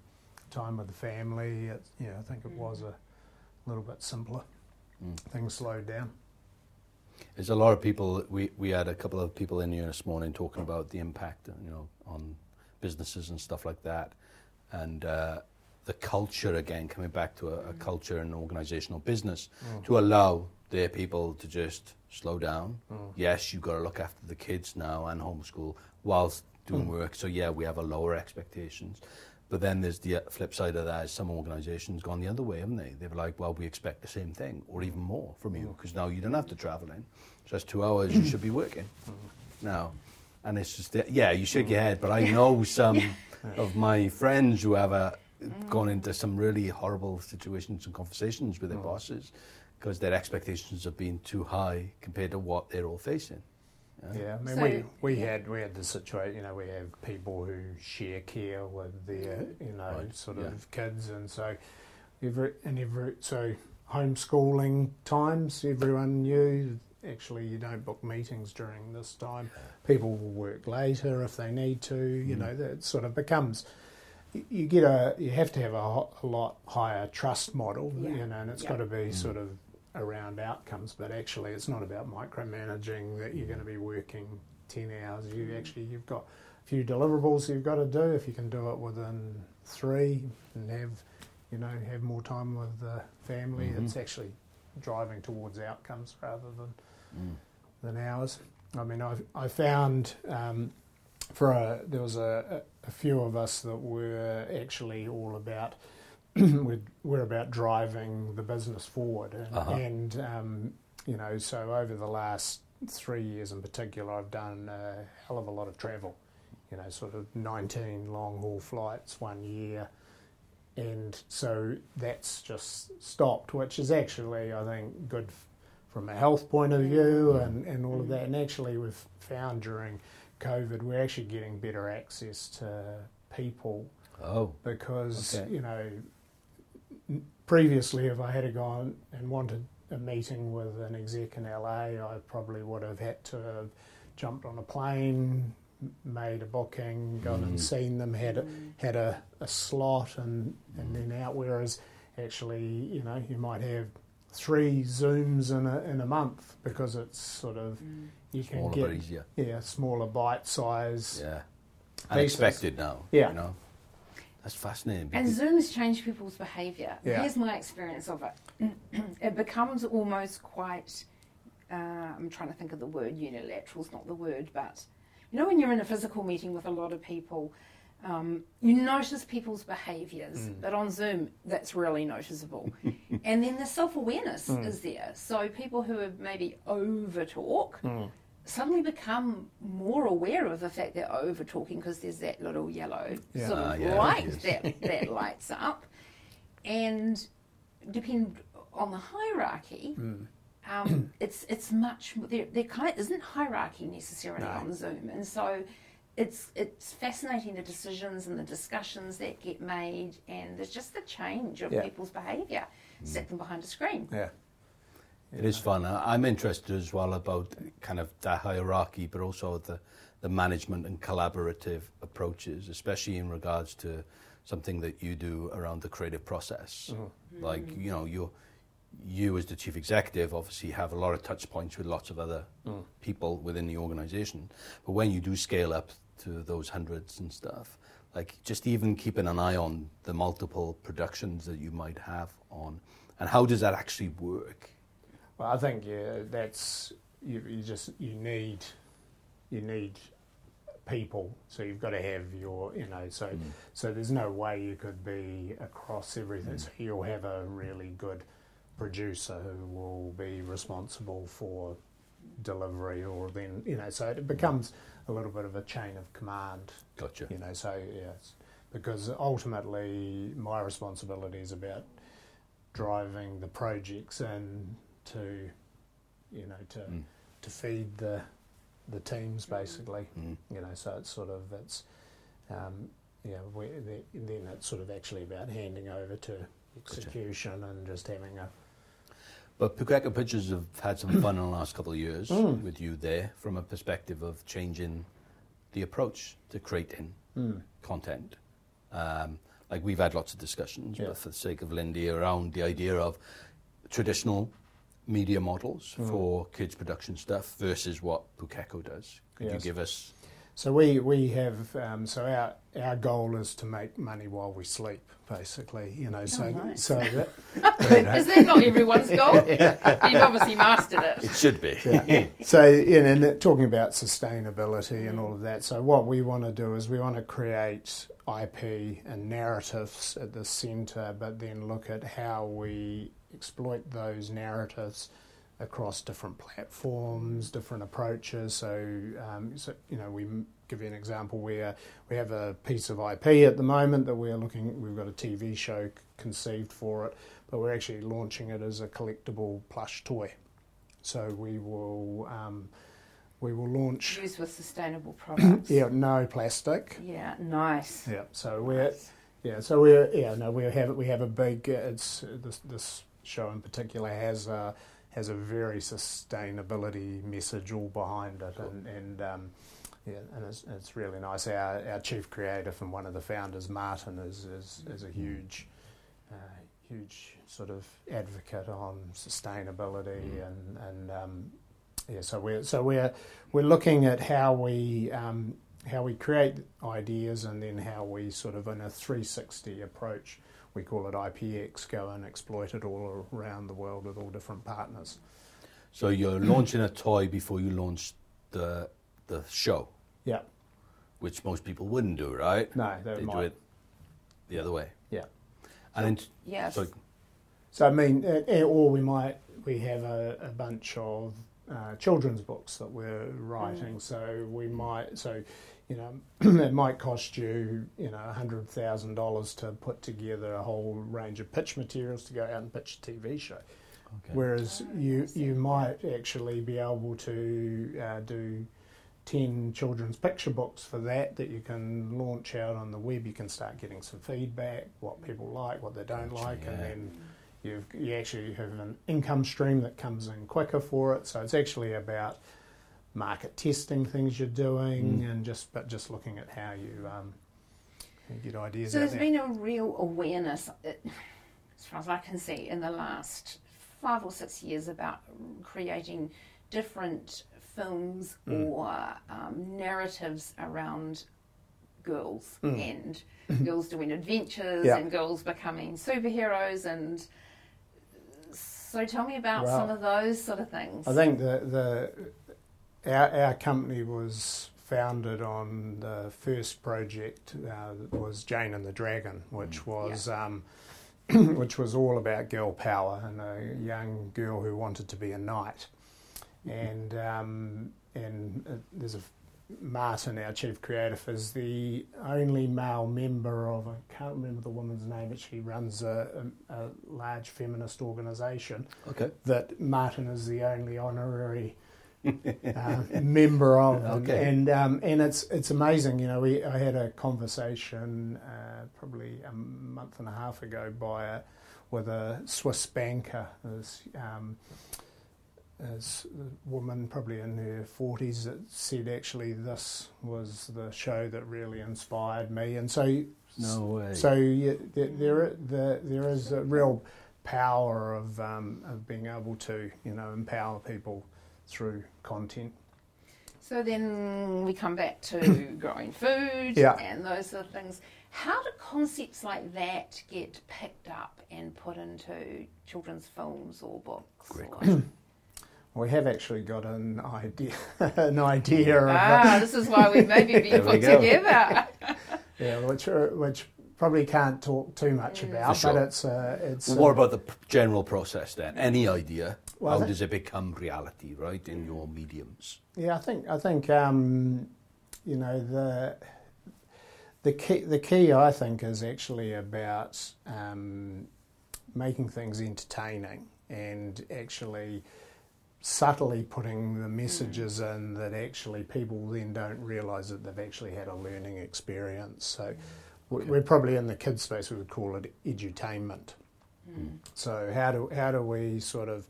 time with the family. It, yeah, I think it was a little bit simpler. Mm. Things slowed down. There's a lot of people. We we had a couple of people in here this morning talking about the impact, you know, on businesses and stuff like that, and uh, the culture again coming back to a, a culture and organisational business to allow their people to just slow down. Mm. Yes, you've got to look after the kids now and homeschool whilst doing mm. work. So yeah, we have a lower expectations. But then there's the uh, flip side of that is some organisations gone the other way, haven't they? They're like, well, we expect the same thing or even more from you mm. because now you don't have to travel in. So that's two hours you should be working now. And it's just, yeah, you shake your head, but I know [LAUGHS] some of my friends who have uh, gone into some really horrible situations and conversations with their bosses because their expectations have been too high compared to what they're all facing. Yeah, I mean, So- we, we yeah. had we had the situation. You know, we have people who share care with their you know Right, sort yeah. of kids, and so every and every so homeschooling times, everyone knew. Actually, you don't book meetings during this time. People will work later if they need to. You Mm. know, that sort of becomes. you- You get a. You have to have a, a lot higher trust model. Yeah. You know, and it's Yeah. got to be Mm. sort of around outcomes, but actually it's not about micromanaging that you're going to be working 10 hours. You actually, you've got a few deliverables you've got to do. If you can do it within three and have, you know, have more time with the family, Mhm. it's actually driving towards outcomes rather than, Mm. than hours. I mean, I, I found um, for a, there was a, a, a few of us that were actually all about [CLEARS THROAT] we're, we're about driving the business forward, and, Uh-huh. and um, you know, so over the last three years in particular, I've done a hell of a lot of travel. You know, sort of 19 long haul flights one year, and so that's just stopped, which is actually, I think, good f- from a health point of view and, and all of that. And actually, we've found during COVID, we're actually getting better access to people Oh, because Okay. you know previously if I had gone and wanted a meeting with an exec in LA, I probably would have had to have jumped on a plane, made a booking, gone Mm. and seen them, had a, had a, a slot, and and then out. Whereas actually, you know, you might have three zooms in a in a month because it's sort of you can get but easier. yeah smaller bite size. Yeah. Basis. Unexpected now. Yeah. You know? That's fascinating. And because- Zoom's changed people's behaviour. Yeah. Here's my experience of it. [CLEARS THROAT] it becomes almost quite. Uh, I'm trying to think of the word. Unilateral's not the word, but you know when you're in a physical meeting with a lot of people, um, you notice people's behaviours. Mm. But on Zoom, that's really noticeable. [LAUGHS] and then the self awareness Mm. is there. So people who are maybe over talk. Mm. Suddenly become more aware of the fact they're over talking because there's that little yellow Yeah. sort Ah, of yeah, light yes. that, that [LAUGHS] lights up. And depend on the hierarchy, um, [CLEARS THROAT] it's it's much there. There kind of isn't hierarchy necessarily No. on Zoom, and so it's it's fascinating the decisions and the discussions that get made, and there's just the change of Yeah. people's behaviour. Sit them behind a screen. Yeah. It is fun. I'm interested as well about kind of the hierarchy, but also the, the management and collaborative approaches, especially in regards to something that you do around the creative process. Mm-hmm. Like, you know, you you as the chief executive obviously have a lot of touch points with lots of other mm. people within the organization. But when you do scale up to those hundreds and stuff, like just even keeping an eye on the multiple productions that you might have on, and how does that actually work? Well, I think yeah, that's you, you just you need you need people. So you've got to have your you know so mm. so there's no way you could be across everything. Mm. So you'll have a really good producer who will be responsible for delivery, or then you know so it becomes a little bit of a chain of command. Gotcha. You know, so yes, because ultimately my responsibility is about driving the projects in to, you know, to Mm. to feed the the teams basically. Mm. You know, so it's sort of it's, um, yeah, we, the, then it's sort of actually about handing over to execution and just having a But Pukeko Pictures have had some fun in the last couple of years Mm. with you there from a perspective of changing the approach to creating mm, content. Um, like we've had lots of discussions, Yeah. but for the sake of Lindy, around the idea of traditional media models Mm. for kids production stuff versus what Pukeko does. Could Yes. you give us? So we we have um, so our our goal is to make money while we sleep, basically. You know, so nice. so that [LAUGHS] Is that not everyone's goal? [LAUGHS] You've obviously mastered it. It should be. yeah. so you know, and talking about sustainability and all of that. So what we want to do is we want to create IP and narratives at the centre, but then look at how we exploit those narratives across different platforms, different approaches. So, um, so you know, we give you an example where we have a piece of IP at the moment that we're looking. We've got a TV show c- conceived for it, but we're actually launching it as a collectible plush toy. So we will um, we will launch. Used with sustainable products. [COUGHS] Yeah, no plastic. Yeah, nice. Yeah, so we're Nice. yeah, so we're yeah no we have we have a big uh, it's this this show in particular has a has a very sustainability message all behind it. And and um, yeah and it's, it's really nice. Our our chief creative and one of the founders Martin is is, is a huge uh, huge sort of advocate on sustainability and and um, yeah so we're so we're we're looking at how we um, how we create ideas and then how we sort of in a 360 approach we call it IPX go and exploit it all around the world with all different partners. So you're [CLEARS THROAT] launching a toy before you launch the the show, yeah. Which most people wouldn't do, right? no they, They do it the other way. yeah. And then, Yes. so so I mean uh, uh, or we might we have a, a bunch of uh, children's books that we're writing. So we might so you know [CLEARS THROAT] it might cost you you know hundred thousand dollars to put together a whole range of pitch materials to go out and pitch a TV show okay. Whereas you you might actually be able to uh, do ten children's picture books for that that you can launch out on the web. You can start getting some feedback, what people like, what they don't Gotcha, like, and then you've you actually have an income stream that comes in quicker for it. So it's actually about market testing things you're doing Mm. and just but just looking at how you um, get ideas So out there's there. been a real awareness, uh, as far as I can see, in the last five or six years about creating different films Mm. or um, narratives around girls and [LAUGHS] girls doing adventures Yeah. and girls becoming superheroes and so tell me about Well, some of those sort of things. I think the the our, our company was founded on the first project uh, was Jane and the Dragon, which was um, [CLEARS THROAT] which was all about girl power and a young girl who wanted to be a knight. And um, and uh, there's a Martin, our chief creative, is the only male member of I can't remember the woman's name, but she runs a, a, a large feminist organisation Okay. that Martin is the only honorary [LAUGHS] uh, member of, and Okay. and, um, and it's it's amazing. You know, we I had a conversation uh, probably a month and a half ago by a, with a Swiss banker. This, um, this woman, probably in her forties, that said actually this was the show that really inspired me, and so No way. so yeah, there, there, there, there is a real power of um, of being able to you know empower people through content. So then we come back to [COUGHS] growing food Yeah. and those sort of things. How do concepts like that get picked up and put into children's films or books? Great or- [CLEARS THROAT] We have actually got an idea [LAUGHS] an idea of ah, this is why we maybe be [LAUGHS] There put together. [LAUGHS] yeah, which which probably can't talk too much about, For sure. but it's uh, it's Well, uh, what about the general process then? Any idea? Well, How does it become reality, right, in your mediums? Yeah, I think I think um, you know the the key the key I think is actually about um, making things entertaining and actually subtly putting the messages in that actually people then don't realise that they've actually had a learning experience. So we- we're probably in the kids space we would call it edutainment. So how do how do we sort of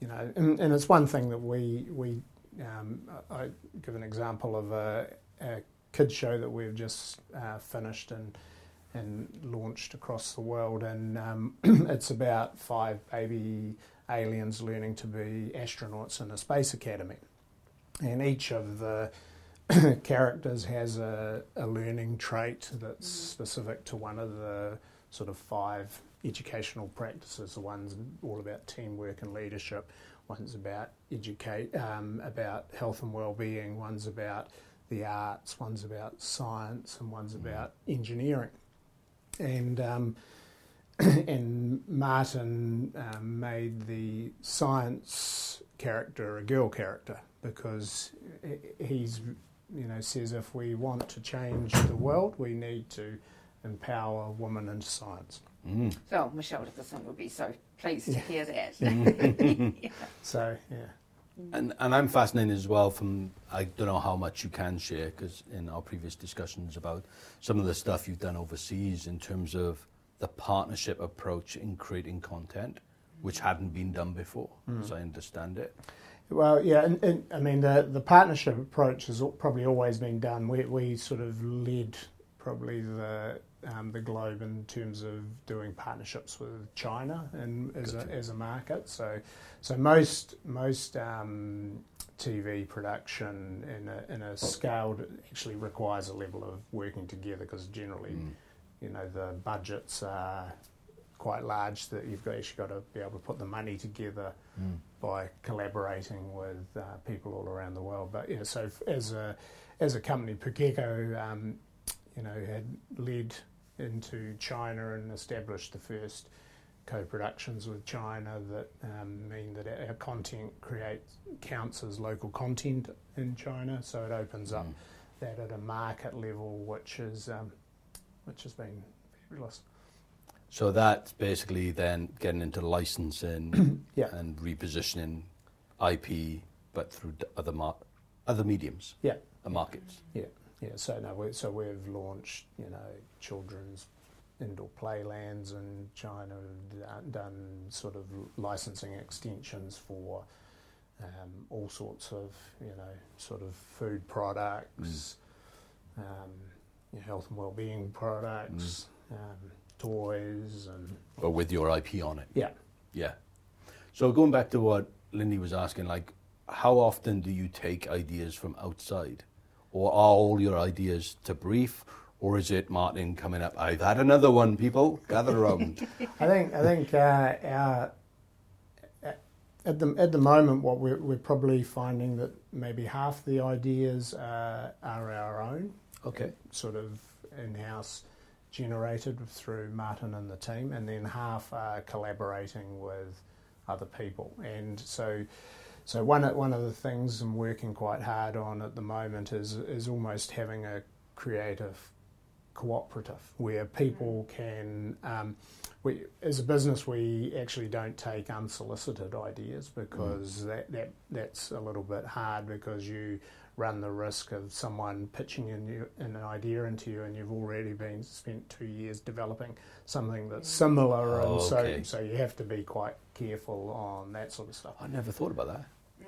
you know, and, and it's one thing that we we um, I I give an example of a, a kids show that we've just uh, finished and and launched across the world, and um, [CLEARS THROAT] it's about five baby aliens learning to be astronauts in a space academy, and each of the [CLEARS THROAT] characters has a, a learning trait that's specific to one of the sort of five educational practices. The one's all about teamwork and leadership. One's about educate, um, about health and well-being. One's about the arts. One's about science, and one's about engineering. And um, [CLEARS THROAT] and Martin um, made the science character a girl character because he- he's you know says if we want to change the world, we need to empower women into science. Mm. So Michelle Dickinson would be so pleased to hear that. [LAUGHS] [LAUGHS] So yeah. And, and I'm fascinated as well from, I don't know how much you can share, because in our previous discussions about some of the stuff you've done overseas in terms of the partnership approach in creating content, which hadn't been done before, as I understand it. Well, yeah, and, and I mean the the partnership approach has probably always been done. We we sort of led probably the um, the globe in terms of doing partnerships with China and as a, as a market. So so most most um, TV production in a, in a scale that actually requires a level of working together because generally, you know, the budgets are quite large that you've got, actually got to be able to put the money together by collaborating with uh, people all around the world. But yeah, so as a as a company, Pukeko, um, you know, had led into China and establish the first co-productions with China that um, mean that our content creates counts as local content in China. So it opens up that at a market level, which is um, which has been fabulous. So that's basically then getting into licensing [CLEARS THROAT] Yeah. and repositioning IP, but through other mar- other mediums, Yeah. uh, markets. Yeah, yeah. So no, we, so we've launched, you know, children's indoor playlands in China, done sort of licensing extensions for um, all sorts of, you know, sort of food products, um, you know, health and well-being products, um, toys, and But with your IP on it. yeah. Yeah. So going back to what Lindy was asking, like, how often do you take ideas from outside, or are all your ideas to brief, or is it Martin coming up? I've had another one. People gather around. [LAUGHS] I think I think uh, our at the at the moment, what we're, we're probably finding that maybe half the ideas uh, are our own, okay. sort of in-house generated through Martin and the team, and then half are collaborating with other people. And so, so one of, one of the things I'm working quite hard on at the moment is is almost having a creative cooperative where people can. Um, we, as a business, we actually don't take unsolicited ideas because mm. that, that that's a little bit hard because you run the risk of someone pitching in you, an idea into you and you've already been spent two years developing something that's similar oh, and so okay. so you have to be quite careful on that sort of stuff. I never thought about that.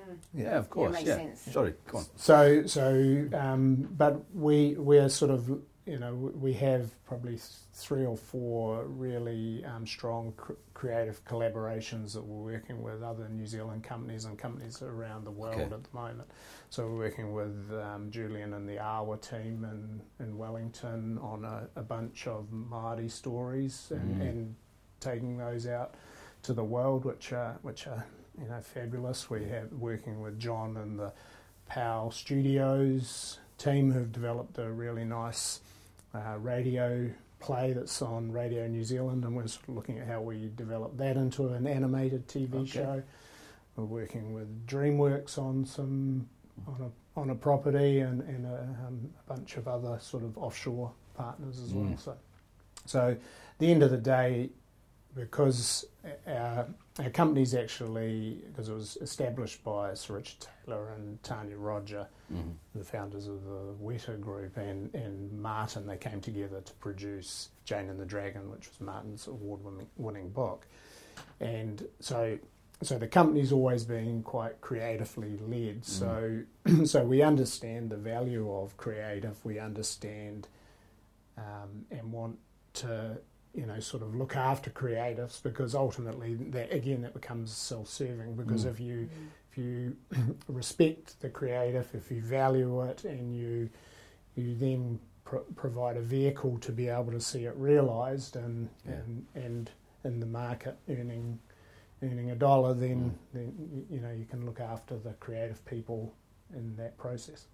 Mm. Yeah, of course. makes Yeah. sense. Sorry, go on. So so um, but we we're sort of you know we have probably three or four really um, strong cr- creative collaborations that we're working with other New Zealand companies and companies around the world Okay. at the moment. So we're working with um, Julian and the Awa team in, in Wellington on a, a bunch of Māori stories and, Mm. and taking those out to the world, which are which are you know fabulous. We have working with John and the Powell Studios team who've developed a really nice uh, radio play that's on Radio New Zealand, and we're sort of looking at how we develop that into an animated TV Okay. show. We're working with DreamWorks on some on a on a property and, and a, um, a bunch of other sort of offshore partners as well. Mm. So, so at the end of the day, because our, our company's actually because it was established by Sir Richard Taylor and Tania Rodger, Mhm. the founders of the Weta Group, and, and Martin, they came together to produce Jane and the Dragon, which was Martin's award-winning book. And so, so the company's always been quite creatively led. So, [CLEARS THROAT] so we understand the value of creative. We understand um, and want to, you know, sort of look after creatives because ultimately, that again, that becomes self-serving. Because Mm. if you if you [CLEARS THROAT] respect the creative, if you value it, and you you then pro- provide a vehicle to be able to see it realised and, Yeah. and and in the market earning earning a dollar, then, then you know you can look after the creative people in that process.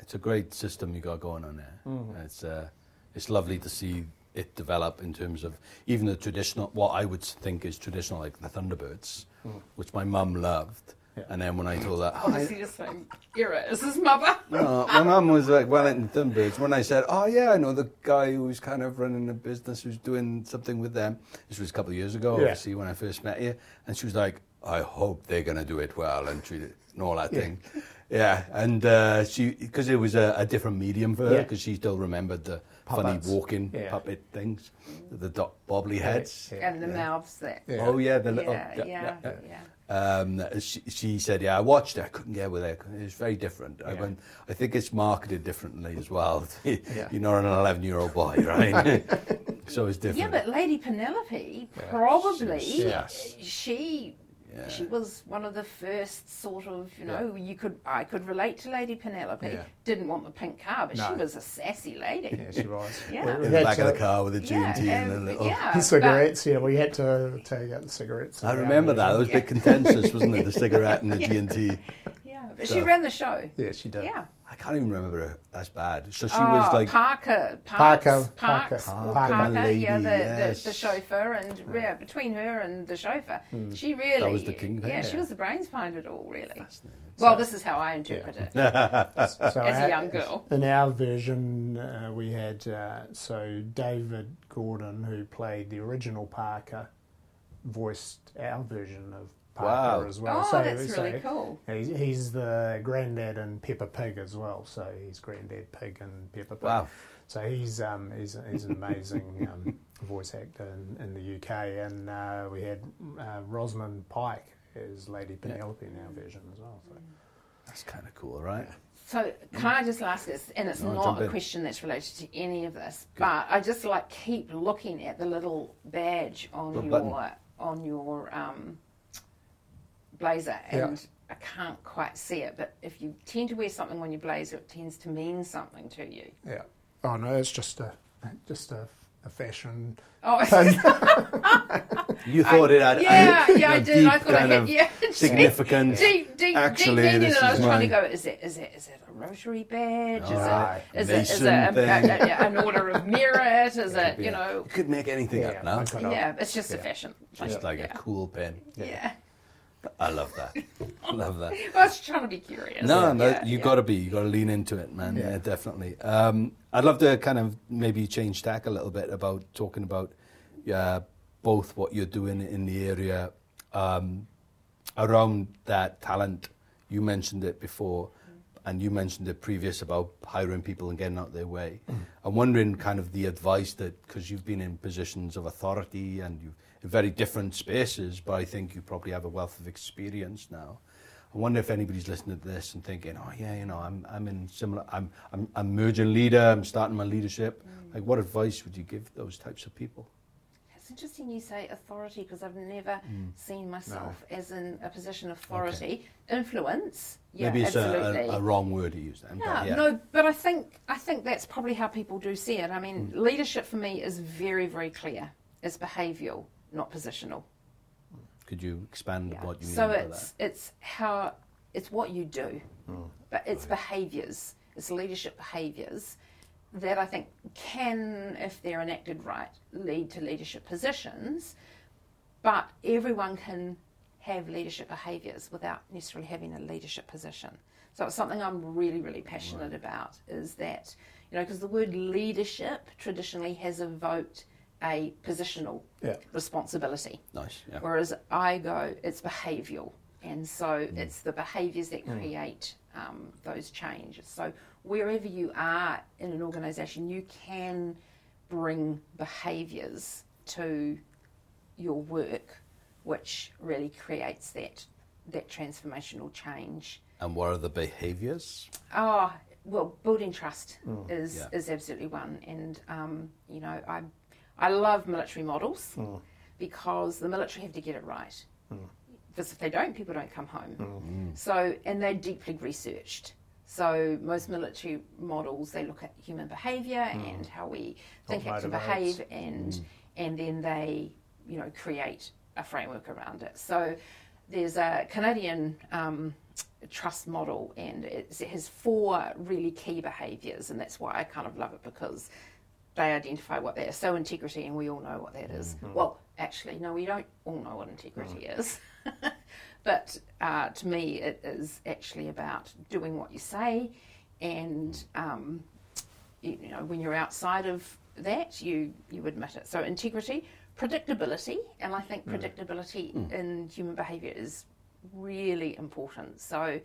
It's a great system you got going on there. Mhm. It's uh, it's lovely to see it develop in terms of even the traditional, what I would think is traditional, like the Thunderbirds, Mm. which my mum loved. Yeah. And then when I told her, oh, Obviously, the same era as his mother. [LAUGHS] No, my mum was like well, Wellington Thunderbirds. When I said, "Oh yeah, I know the guy who's kind of running a business, who's doing something with them," this was a couple of years ago, Yeah. obviously when I first met you, and she was like, "I hope they're going to do it well and treat it and all that Yeah. thing." Yeah, and uh, she because it was a, a different medium for her Yeah. because she still remembered the Puppets. funny walking Yeah. puppet things, the dot bobbly heads. Yeah. And the mouths that. Yeah. Oh yeah, the little yeah, yeah, yeah. um, she, she said, "Yeah, I watched it. I couldn't get with it. It's very different. I, Yeah. went, I think it's marketed differently as well. [LAUGHS] You're not an 11 year old boy, right? [LAUGHS] [LAUGHS] so it's different." Yeah, but Lady Penelope probably Yes. she Yeah. she was one of the first sort of you know you could I could relate to Lady Penelope. Yeah. Didn't want the pink car, but she was a sassy lady. Yeah, she was. [LAUGHS] Yeah. In the had back of the car with a Yeah, G&T and a um, little. yeah, [LAUGHS] but- cigarettes. Yeah, we had to take out the cigarettes. I remember that. It was a bit [LAUGHS] contentious, wasn't it? The cigarette and the G&T. Yeah, but she ran the show. Yeah, she did. Yeah. I can't even remember her as bad. So she oh, was like, Parker, Parker, Parks, Parker, Parks, or Parker. Parker, yeah, the, yes. the, the chauffeur, and yeah, between her and the chauffeur, she really, That was the kingpin, yeah, she was the brains behind it all, really. Fascinating. Well, this is how I interpret it. So [LAUGHS] As a young girl. In our version, uh, we had uh, so David Graham, who played the original Parker, voiced our version of Parker Wow. as well. Oh, so, that's so really cool. He's, he's the granddad and Peppa Pig as well. So he's granddad Pig and Peppa Pig. Wow. So he's um, he's, he's an amazing [LAUGHS] um, voice actor in, in the UK, and uh, we had uh, Rosamund Pike as Lady Penelope in our version as well. So. That's kind of cool, right? So, can I just ask this? And it's No, not a question that's related to any of this, but I just like keep looking at the little badge on Little your button. on your um, blazer, Yeah. and I can't quite see it. But if you tend to wear something on your blazer, it tends to mean something to you. Yeah. Oh no, it's just a just a, a fashion. Oh, [LAUGHS] You thought it had yeah, yeah, I a did. I thought I kind had of yeah, [LAUGHS] significance. Deep, deep, Actually, deep meaning, this and I is was trying to go. Is it, is it, is it a rotary badge? Is Right. it, is it, is it a, a, a, an order of merit? Is it, you know? You could make anything Yeah, up now. I could have- Yeah, it's just a fashion. Just like yeah. a cool pen. Yeah. I love that. I love that. [LAUGHS] I was trying to be curious. No, no, Yeah, you yeah. got to be. You got to lean into it, man. Yeah, Yeah. definitely. Um, I'd love to kind of maybe change tack a little bit about talking about uh, both what you're doing in the area um, around that talent. You mentioned it before, and you mentioned it previous about hiring people and getting out their way. I'm wondering kind of the advice that because you've been in positions of authority and you in very different spaces, but I think you probably have a wealth of experience now. I wonder if anybody's listening to this and thinking, "Oh yeah, you know, I'm I'm in similar. I'm I'm I'm merging leader. I'm starting my leadership. Like, what advice would you give those types of people?" It's interesting you say authority because I've never Mm. seen myself as in a position of authority. Influence, yeah, Maybe it's a, absolutely. a, a wrong word to use then. Yeah, but yeah. no, but I think I think that's probably how people do see it. I mean, Mm. leadership for me is very, very clear. It's behavioural, not positional. Could you expand Yeah. what you mean so by it's it's how it's what you do, Mm. but it's behaviours, it's leadership behaviours that I think can, if they're enacted right, lead to leadership positions. But everyone can have leadership behaviours without necessarily having a leadership position. So it's something I'm really, really passionate about. Is that you know because the word leadership traditionally has evoked a positional Yeah. responsibility. Nice. Yeah. Whereas I go, it's behavioural. And so it's the behaviours that create um, those changes. So wherever you are in an organisation, you can bring behaviours to your work, which really creates that that transformational change. And what are the behaviours? Oh, well, building trust is Yeah. is absolutely one, and um, you know, I I love military models hmm. because the military have to get it right. Hmm. Because if they don't, people don't come home. Hmm. So, and they're deeply researched. So, most military models they look at human behaviour and how we think, What act, and behave, and and then they, you know, create a framework around it. So, there's a Canadian um, trust model, and it's, it has four really key behaviours, and that's why I kind of love it because they identify what that is. So integrity, and we all know what that is. Well, actually, no, we don't all know what integrity is. [LAUGHS] but uh, to me, it is actually about doing what you say, and um, you, you know when you're outside of that, you you admit it. So integrity, predictability, and I think predictability in human behaviour is really important. So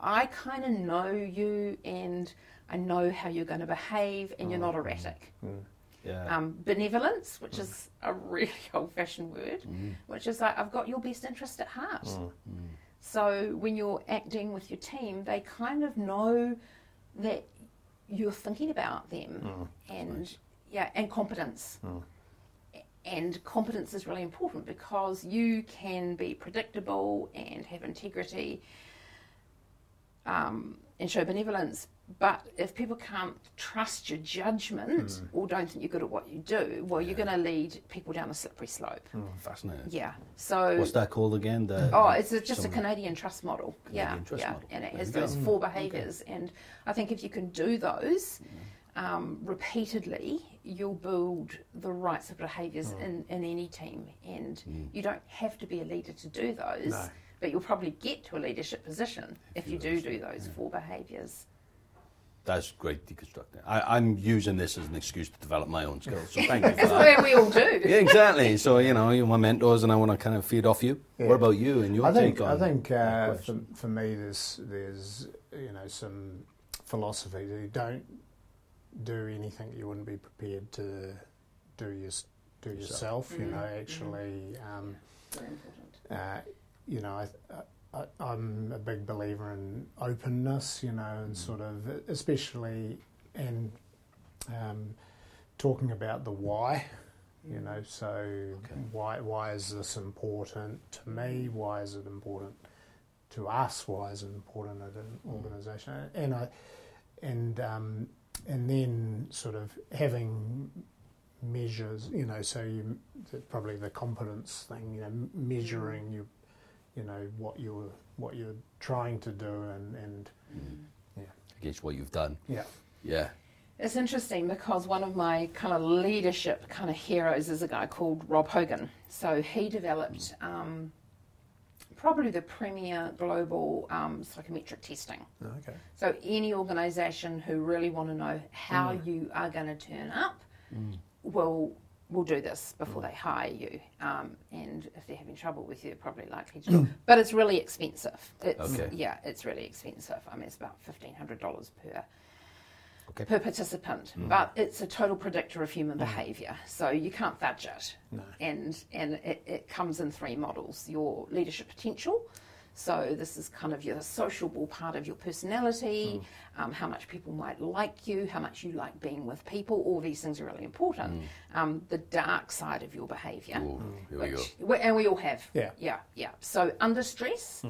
I kind of know you and I know how you're going to behave and you're not oh. erratic. Hmm. Yeah. Um, benevolence, which hmm. is a really [LAUGHS] old fashioned word, hmm. which is like, I've got your best interest at heart. So when you're acting with your team, they kind of know that you're thinking about them. and yeah, and competence. And competence is really important because you can be predictable and have integrity um, and show benevolence. But if people can't trust your judgment hmm. or don't think you're good at what you do, well, you're going to lead people down a slippery slope. Hmm, fascinating. Yeah. So What's that called again? The, Oh, it's a, just a Canadian trust model. yeah, Canadian trust yeah, model. and it has go. those hmm, four behaviours. And I think if you can do those um, repeatedly, you'll build the right sort of behaviours in, in any team. And you don't have to be a leader to do those, No. but you'll probably get to a leadership position if you do do those four behaviours. That's great deconstructing. I, I'm using this as an excuse to develop my own skills. So thank you [LAUGHS] for That's that. what we all do. Yeah, exactly. So you know, you're my mentors, and I want to kind of feed off you. Yeah. What about you and your I think take I on? think that uh, for, for me there's there's you know some philosophy that you don't do anything you wouldn't be prepared to do your, do yourself. You know, actually, um, Very important. uh, you know, I, I, I'm a big believer in openness. You know, and mm. sort of especially and um, talking about the why. You mm. know, so why why is this important to me? Mm. Why is it important to us? Why is it important at an organisation? And I and um, and then sort of having measures, you know, so you probably the competence thing, you know, measuring you, you know, what you're what you're trying to do and and yeah, against what you've done. yeah, Yeah. It's interesting because one of my kind of leadership kind of heroes is a guy called Rob Hogan. So he developed um, probably the premier global um, psychometric testing. okay, So any organisation who really want to know how you are going to turn up will will do this before they hire you. Um, and if they're having trouble with you, they're probably likely to. Mm. but it's really expensive. It's Okay. yeah, it's really expensive. I mean, it's about fifteen hundred dollars per Okay. per participant, mm. but it's a total predictor of human mm. behaviour, so you can't fudge it. No. And and it, it comes in three models: your leadership potential. So this is kind of your sociable part of your personality, um, how much people might like you, how much you like being with people. All these things are really important. Um, the dark side of your behaviour, Ooh, here we go. which we- and we all have. Yeah. yeah, yeah. So under stress,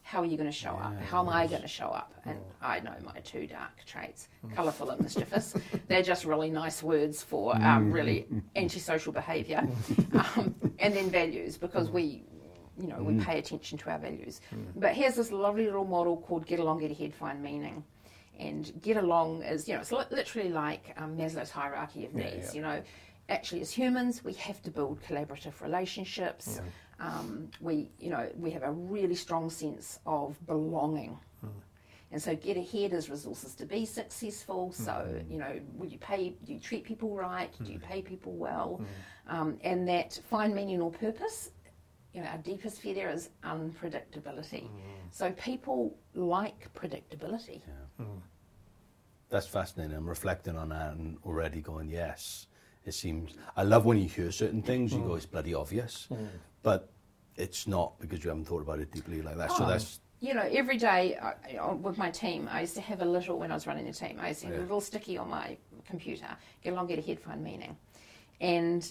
how are you going to show up? How am I going to show up? And I know my two dark traits: colourful and mischievous. [LAUGHS] They're just really nice words for um, really antisocial behaviour, [LAUGHS] um, and then values because we. You know, we pay attention to our values. But here's this lovely little model called Get Along, Get Ahead, Find Meaning. And get along is, you know, it's literally like um, Maslow's hierarchy of needs. yeah. You know, actually, as humans, we have to build collaborative relationships. Um, we, you know, we have a really strong sense of belonging. And so, get ahead is resources to be successful. So, you know, will you pay? Do you treat people right? Do you pay people well? Um, and that find meaning or purpose. You know, our deepest fear there is unpredictability. Mm. So people like predictability. Mm. That's fascinating. I'm reflecting on that and already going, yes, it seems. I love when you hear certain things, you mm. go, it's bloody obvious. But it's not because you haven't thought about it deeply like that. So Oh. that's, you know, every day I, you with my team, I used to have a little, when I was running the team, I used to have a little sticky on my computer, get along, get ahead, find meaning. And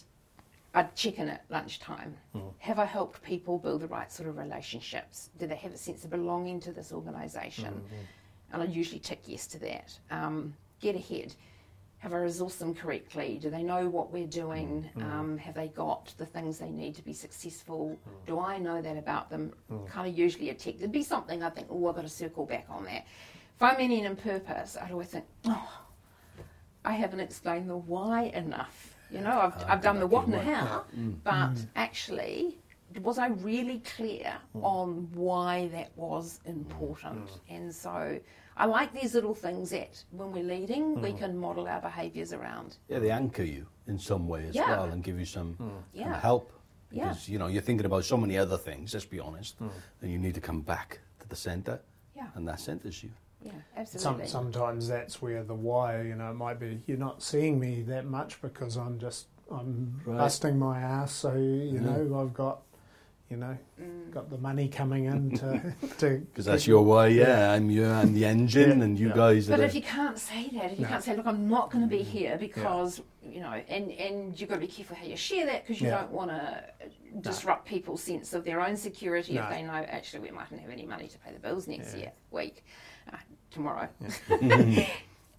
I'd check in at lunchtime. Hmm. Have I helped people build the right sort of relationships? Do they have a sense of belonging to this organisation? Hmm, hmm. And I usually tick yes to that. Um, get ahead. Have I resourced them correctly? Do they know what we're doing? Um, have they got the things they need to be successful? Do I know that about them? Kind of usually a tick. There'd be something I think, oh, I've got to circle back on that. If I'm meaning and purpose, I'd always think, oh, I haven't explained the why enough. You know, I've, uh, I've done the what and the how, mm. but actually, was I really clear mm. on why that was important? Mm. And so I like these little things that when we're leading, we can model our behaviours around. yeah, they anchor you in some way as Yeah. well and give you some kind Yeah. of help. Yeah. Because, you know, you're thinking about so many other things, let's be honest, and you need to come back to the centre. Yeah. And that centres you. Yeah, Some, absolutely. sometimes that's where the why, you know, it might be you're not seeing me that much because I'm just I'm Right. busting my ass, so you Yeah. know I've got you know Mm. got the money coming in to [LAUGHS] to Because that's your why, yeah. I'm you, I'm the engine, Yeah. and you Yeah. guys are But the... if you can't say that, if you No. can't say, look, I'm not going to be here because, you know, and, and you've got to be careful how you share that because you Yeah. don't want to disrupt people's sense of their own security if they know, actually, we mightn't have any money to pay the bills next Yeah. year, week, tomorrow. [LAUGHS]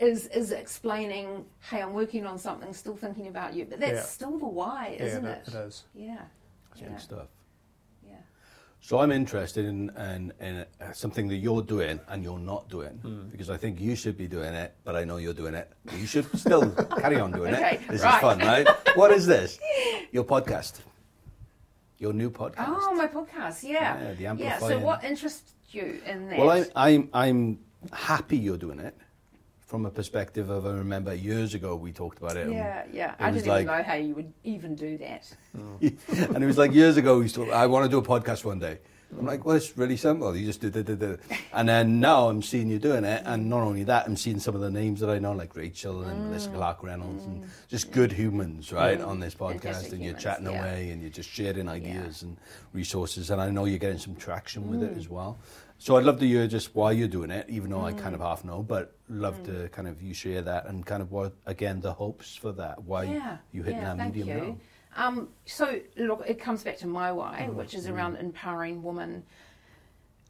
is, is explaining, hey, I'm working on something, still thinking about you. But that's Yeah. still the why, isn't it, it? it is. Yeah. That's yeah. big stuff. Yeah. So I'm interested in, in, in uh, something that you're doing and you're not doing Hmm. because I think you should be doing it, but I know you're doing it. You should still [LAUGHS] carry on doing Okay, it. This right. is fun, right? What is this? Your podcast. Your new podcast. Oh, my podcast, yeah. Yeah, the yeah. So, what interests you in that? Well, I'm, I'm, I'm happy you're doing it from a perspective of I remember years ago we talked about it. Um, yeah, yeah. it I didn't like- even know how you would even do that. [LAUGHS] and it was like years ago, we used to, I want to do a podcast one day. I'm like, well, it's really simple. You just do, do, do, do. And then now I'm seeing you doing it. And not only that, I'm seeing some of the names that I know, like Rachel and Melissa mm. Clark Reynolds, and mm. just good humans, right, mm. on this podcast. And you're humans, chatting yeah. away and you're just sharing ideas and resources. And I know you're getting some traction with it as well. So I'd love to hear just why you're doing it, even though I kind of half know, but love to kind of you share that and kind of what, again, the hopes for that, why yeah, you hitting yeah, that medium you. now. Um, so look, it comes back to my why, Mm, which is around empowering women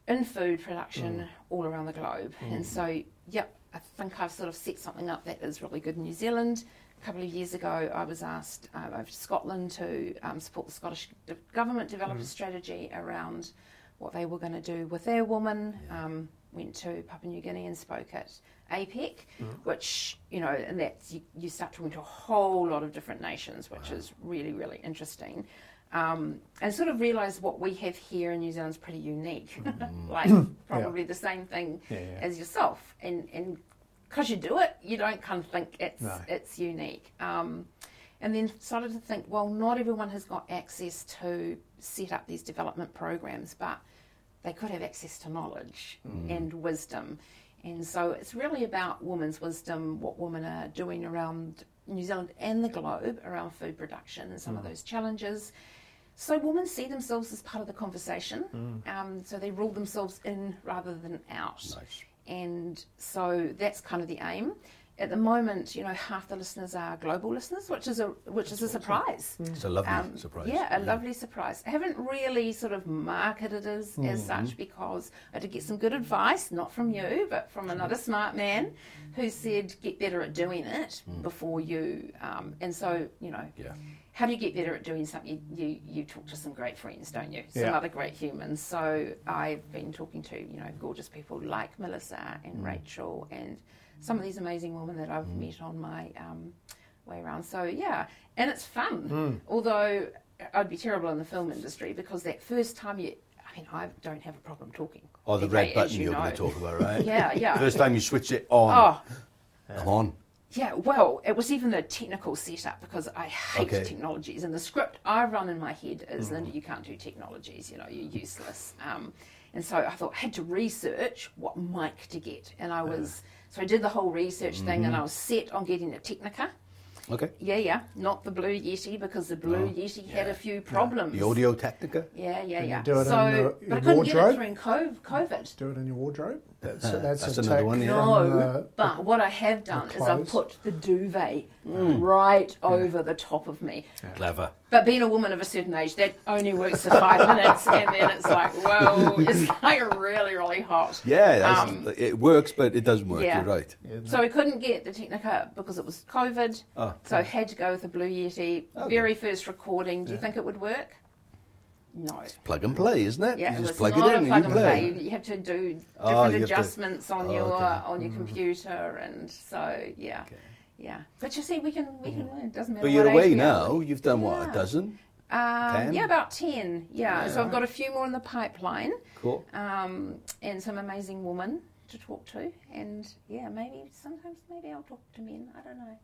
in food production Mm. all around the globe. And so, yep, I think I've sort of set something up that is really good in New Zealand. A couple of years ago, I was asked uh, over to Scotland to um, support the Scottish government develop a strategy around what they were going to do with their women. Um, went to Papua New Guinea and spoke at APEC, which, you know, and that's, you, you start talking to a whole lot of different nations, which is really, really interesting. Um, and sort of realise what we have here in New Zealand is pretty unique. [LAUGHS] like, probably the same thing Yeah, yeah. as yourself. And, and because you do it, you don't kind of think it's, No. it's unique. Um, and then started to think, well, not everyone has got access to set up these development programs, but they could have access to knowledge mm. and wisdom. And so it's really about women's wisdom, what women are doing around New Zealand and the globe around food production and some of mm. those challenges. So women see themselves as part of the conversation. Mm. Um, so they rule themselves in rather than out. Nice. And so that's kind of the aim. At the moment, you know, half the listeners are global listeners, which is a which is a surprise. It's a lovely Um, surprise. Yeah, a lovely surprise. I haven't really sort of marketed it as, as Mm-hmm. such because I did get some good advice, not from you, but from another smart man who said get better at doing it before you. Um, and so, you know, Mm. Yeah. how do you get better at doing something? You, you, you talk to some great friends, don't you? Some Yeah. other great humans. So I've been talking to, you know, gorgeous people like Melissa and Mm. Rachel and some of these amazing women that I've met on my um, way around. So yeah, and it's fun. Mm. Although I'd be terrible in the film industry because that first time you, I mean, I don't have a problem talking. Oh, the red button you are going to talk about, right? Yeah, yeah. [LAUGHS] First time you switch it on. Oh, Come on. yeah, well, it was even the technical setup because I hate Okay. technologies. And the script I run in my head is Linda, you can't do technologies, you know, you're useless. Um, and so I thought I had to research what mic to get. And I was, so I did the whole research thing and mm-hmm. I was set on getting a Technica. Okay. Yeah, yeah, not the Blue Yeti because the Blue oh, Yeti had a few problems. The Audio Technica. Yeah, yeah, you yeah. do it in so, your- but I your couldn't get it wardrobe? during COVID. Do it in your wardrobe. That's Uh, that's, that's a another take one, yeah. No, the- but what I have done is I've put the duvet right over the top of me. Clever. But being a woman of a certain age, that only works for five [LAUGHS] minutes, and then it's like, whoa, it's [LAUGHS] like really, really hot. Yeah, Um, it works, but it doesn't work. yeah. You're right. So we couldn't get the Technica because it was COVID. Oh, so I had to go with the Blue Yeti. Okay. Very first recording. Do you think it would work? No. It's Plug and play, isn't it? Yeah, you just was plug it in plug and you play. play. You have to do different Oh, have to- adjustments on Oh, your okay. on your computer, and so yeah, yeah. But you see, we can we can learn. It doesn't matter. But you're away age we are. now. You've done what, a dozen? Um, 10? Yeah, about ten. Yeah. so I've got a few more in the pipeline, Cool. um, and some amazing women to talk to, and yeah, maybe sometimes maybe I'll talk to men. I don't know.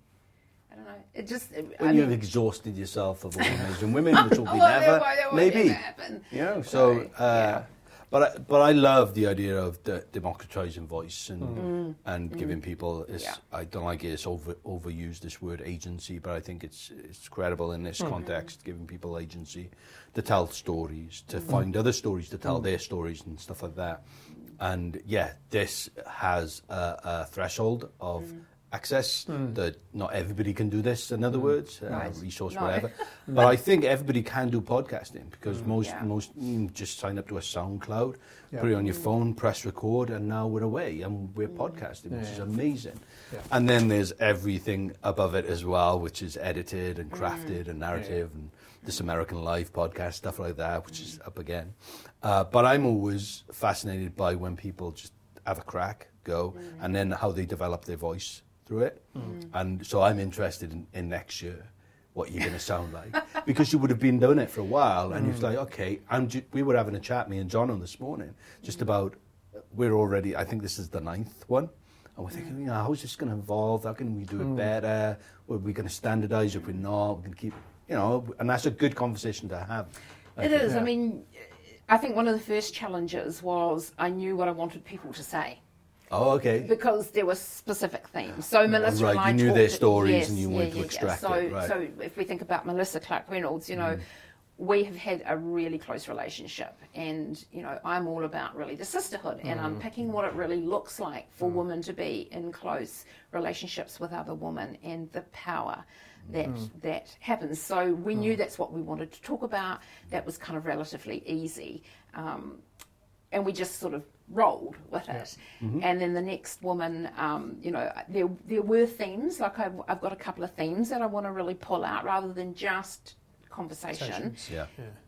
I don't know. It just I When you've mean- exhausted yourself of all amazing [LAUGHS] women, which will be Well, never, won't- maybe. ever happen. You know, so, uh, yeah. but I, but I love the idea of de- democratizing voice and and giving people. This, Mm. Yeah. I don't like it. It's over overused this word agency, but I think it's it's credible in this Mm-hmm. context, giving people agency to tell stories, to Mm-hmm. find other stories, to Mm. tell their stories and stuff like that. And yeah, this has a, a threshold of. Mm. Access that not everybody can do this. In other words, uh, Right. resource No. whatever. [LAUGHS] but I think everybody can do podcasting because most Yeah. most mm, just sign up to a SoundCloud, Yeah. put it on your phone, press record, and now we're away and we're podcasting, which is amazing. Yeah. And then there's everything above it as well, which is edited and crafted and narrative and this American Life podcast stuff like that, which is up again. Uh, but I'm always fascinated by when people just have a crack, go, and then how they develop their voice through it. Mm. And so I'm interested in, in next year what you're going to sound [LAUGHS] like. Because you would have been doing it for a while and it's mm. like okay I'm ju- we were having a chat me and Jono this morning just mm. about we're already I think this is the ninth one and we're thinking you know how's this going to evolve? How can we do it better? Are we going to standardize? If we're not we're going to keep you know and that's a good conversation to have. I It think. is. I mean, I think one of the first challenges was I knew what I wanted people to say oh okay because there were specific themes. So Melissa right, and I you knew their stories yes, and you yeah, wanted to yeah, yeah. extract so, it, right. So if we think about Melissa Clark Reynolds, you know. Mm. We have had a really close relationship, and you know I'm all about really the sisterhood and unpacking mm. what it really looks like for mm. women to be in close relationships with other women and the power that that happens. So we knew that's what we wanted to talk about. That was kind of relatively easy. Um, and we just sort of rolled with it. And then the next woman, um, you know, there there were themes. Like I've, I've got a couple of themes that I want to really pull out rather than just conversation. Sessions. Yeah.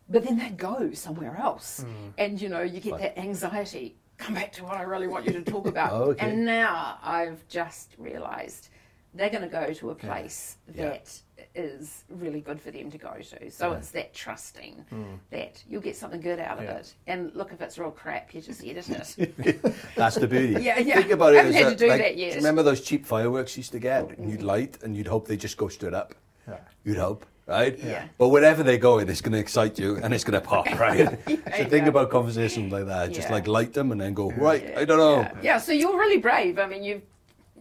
But then they go somewhere else, and you know, you get that anxiety. Come back to what I really want you to talk about. [LAUGHS] Oh, okay. And now I've just realised they're going to go to a place Yeah. that is really good for them to go to. So it's that trusting hmm. that you'll get something good out of Yeah. it. And look, if it's real crap, you just edit it. [LAUGHS] That's the beauty. Yeah, yeah. Think about it. Haven't as had a- to do like, that yet. Remember those cheap fireworks you used to get, and you'd mm-hmm. light, and you'd hope they just go straight up. Yeah. You'd hope, right? Yeah. But wherever they go, it's going to excite you, and it's going to pop, [LAUGHS] right? so think yeah. about conversations like that. Just Yeah. like light them, and then go right. I don't know. Yeah. yeah, so you're really brave. I mean, you've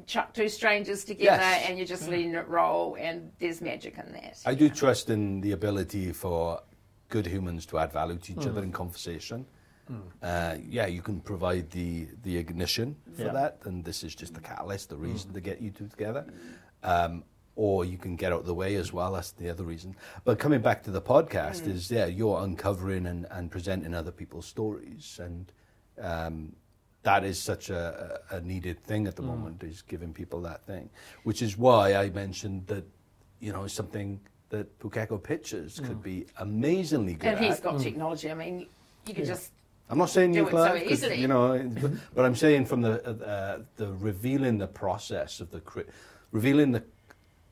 chucked two strangers together Yes. and you're just letting it roll, and there's magic in that. I do trust in the ability for good humans to add value to each other in conversation. Uh, yeah, you can provide the, the ignition for Yeah. that, and this is just the catalyst, the reason to get you two together. Um, or you can get out of the way as well. That's the other reason. But coming back to the podcast, is yeah, you're uncovering and, and presenting other people's stories, and um, that is such a, a a needed thing at the mm. moment. Is giving people that thing, which is why I mentioned that you know something that Pukeko Pictures could mm. be amazingly good and he's at. got mm. technology. I mean, you could Yeah. just I'm not saying do you it Clive, so 'cause, easily. you know, [LAUGHS] but, but I'm saying from the uh, uh the revealing the process of the cre- revealing the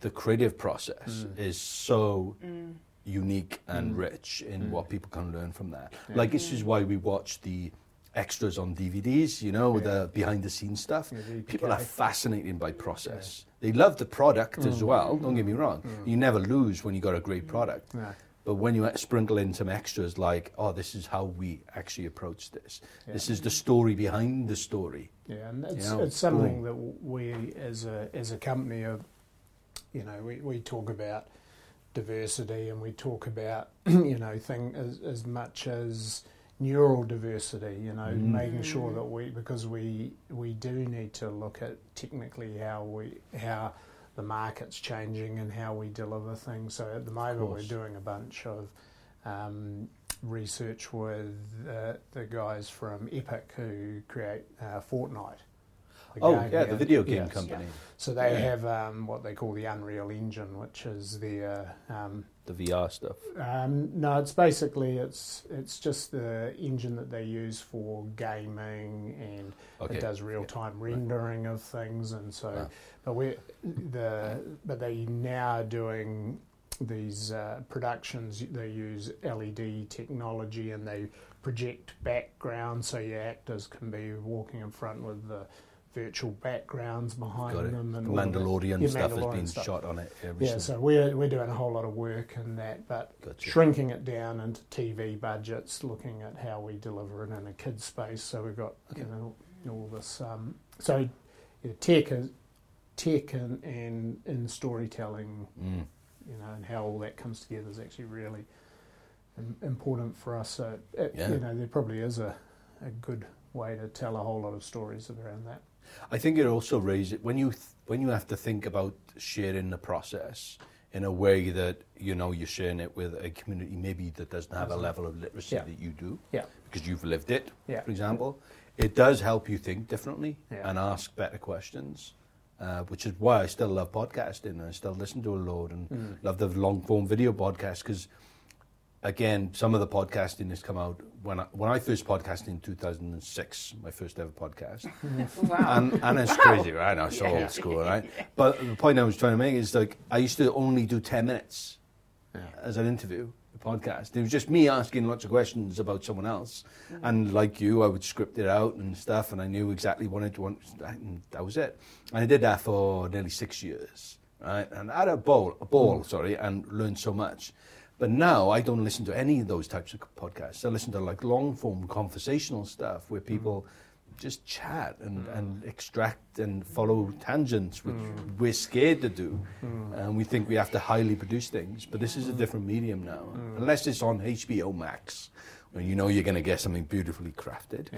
the creative process is so Mm. unique and rich in what people can learn from that. Like this is why we watch the extras on DVDs, you know, with the behind the scenes stuff. Yeah, People are fascinated by process. They love the product Mm. as well. Don't get mm. me wrong. Mm. You never lose when you got a great product. But when you sprinkle in some extras like, oh, this is how we actually approach this. This is the story behind the story. Yeah, and it's, You know, it's something mm. that we as a as a company are, you know, we, we talk about diversity and we talk about [CLEARS THROAT] you know thing as as much as neural diversity. You know, making sure that we because we we do need to look at technically how we how the market's changing and how we deliver things. So at the moment we're doing a bunch of um, research with uh, the guys from Epic who create uh, Fortnite. The Oh, game, yeah, the video game Yes. company, So they have um, what they call the Unreal Engine, which is their um, the VR stuff. um, no, it's basically it's it's just the engine that they use for gaming, and Okay. it does real time rendering of things, and so. Ah. But we the but they now are doing these uh, productions. They use LED technology, and they project backgrounds, so your actors can be walking in front with the virtual backgrounds behind them, and The all of that. Mandalorian stuff has been stuff. shot on it. Yeah, so we're we're doing a whole lot of work in that, but Gotcha. shrinking it down into TV budgets, looking at how we deliver it in a kids space. So we've got you know all this. Um, so yeah, tech is tech and, and in storytelling, Mm. you know, and how all that comes together is actually really important for us. So it, Yeah. you know, there probably is a, a good way to tell a whole lot of stories around that. I think it also raises when you th- when you have to think about sharing the process in a way that you know you're sharing it with a community maybe that doesn't have a level of literacy Yeah. that you do Yeah. because you've lived it, Yeah. for example. It does help you think differently and ask better questions, uh, which is why I still love podcasting and I still listen to a load and Mm. love the long form video podcast because again, some of the podcasting has come out when I, when I first podcasted in 2006, my first ever podcast. [LAUGHS] wow. and, and it's crazy, right? I know, it's Yeah. old school, [LAUGHS] right? But the point I was trying to make is like I used to only do 10 minutes as an interview, a podcast. It was just me asking lots of questions about someone else. Mm. And like you, I would script it out and stuff, and I knew exactly what I'd want, and that was it. And I did that for nearly six years, right? And I had a ball, a ball, mm. sorry, and learned so much. But now I don't listen to any of those types of podcasts. I listen to like long form conversational stuff where mm. people just chat and, mm. and extract and follow tangents, which mm. we're scared to do. And we think we have to highly produce things. But this is a different medium now. Unless it's on HBO Max, where you know you're going to get something beautifully crafted.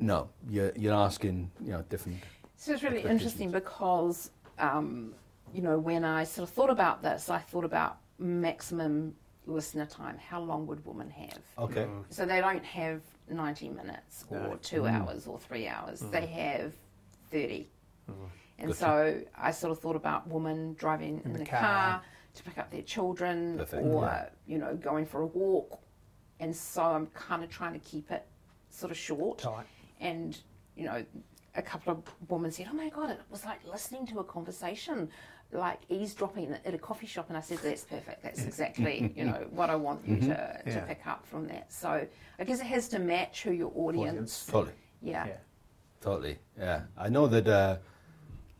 No, you're, you're asking you know different. So it's really interesting because, um, you know, when I sort of thought about this, I thought about maximum listener time. How long would women have? Okay. So they don't have 90 minutes or No. two mm. hours or three hours. Mm. They have 30. Mm. And Gotcha. so I sort of thought about women driving in, the the, car. car. to pick up their children Perfect, or, yeah. you know, going for a walk. And so I'm kind of trying to keep it sort of short. Tight. And, you know, a couple of women said, oh my God, it was like listening to a conversation, like eavesdropping at a coffee shop. And I said, that's perfect. That's exactly, [LAUGHS] you know, what I want you to, to Yeah. pick up from that. So I guess it has to match who your audience. Audience. Totally. Yeah. Yeah. Totally. Yeah. I know that. Uh,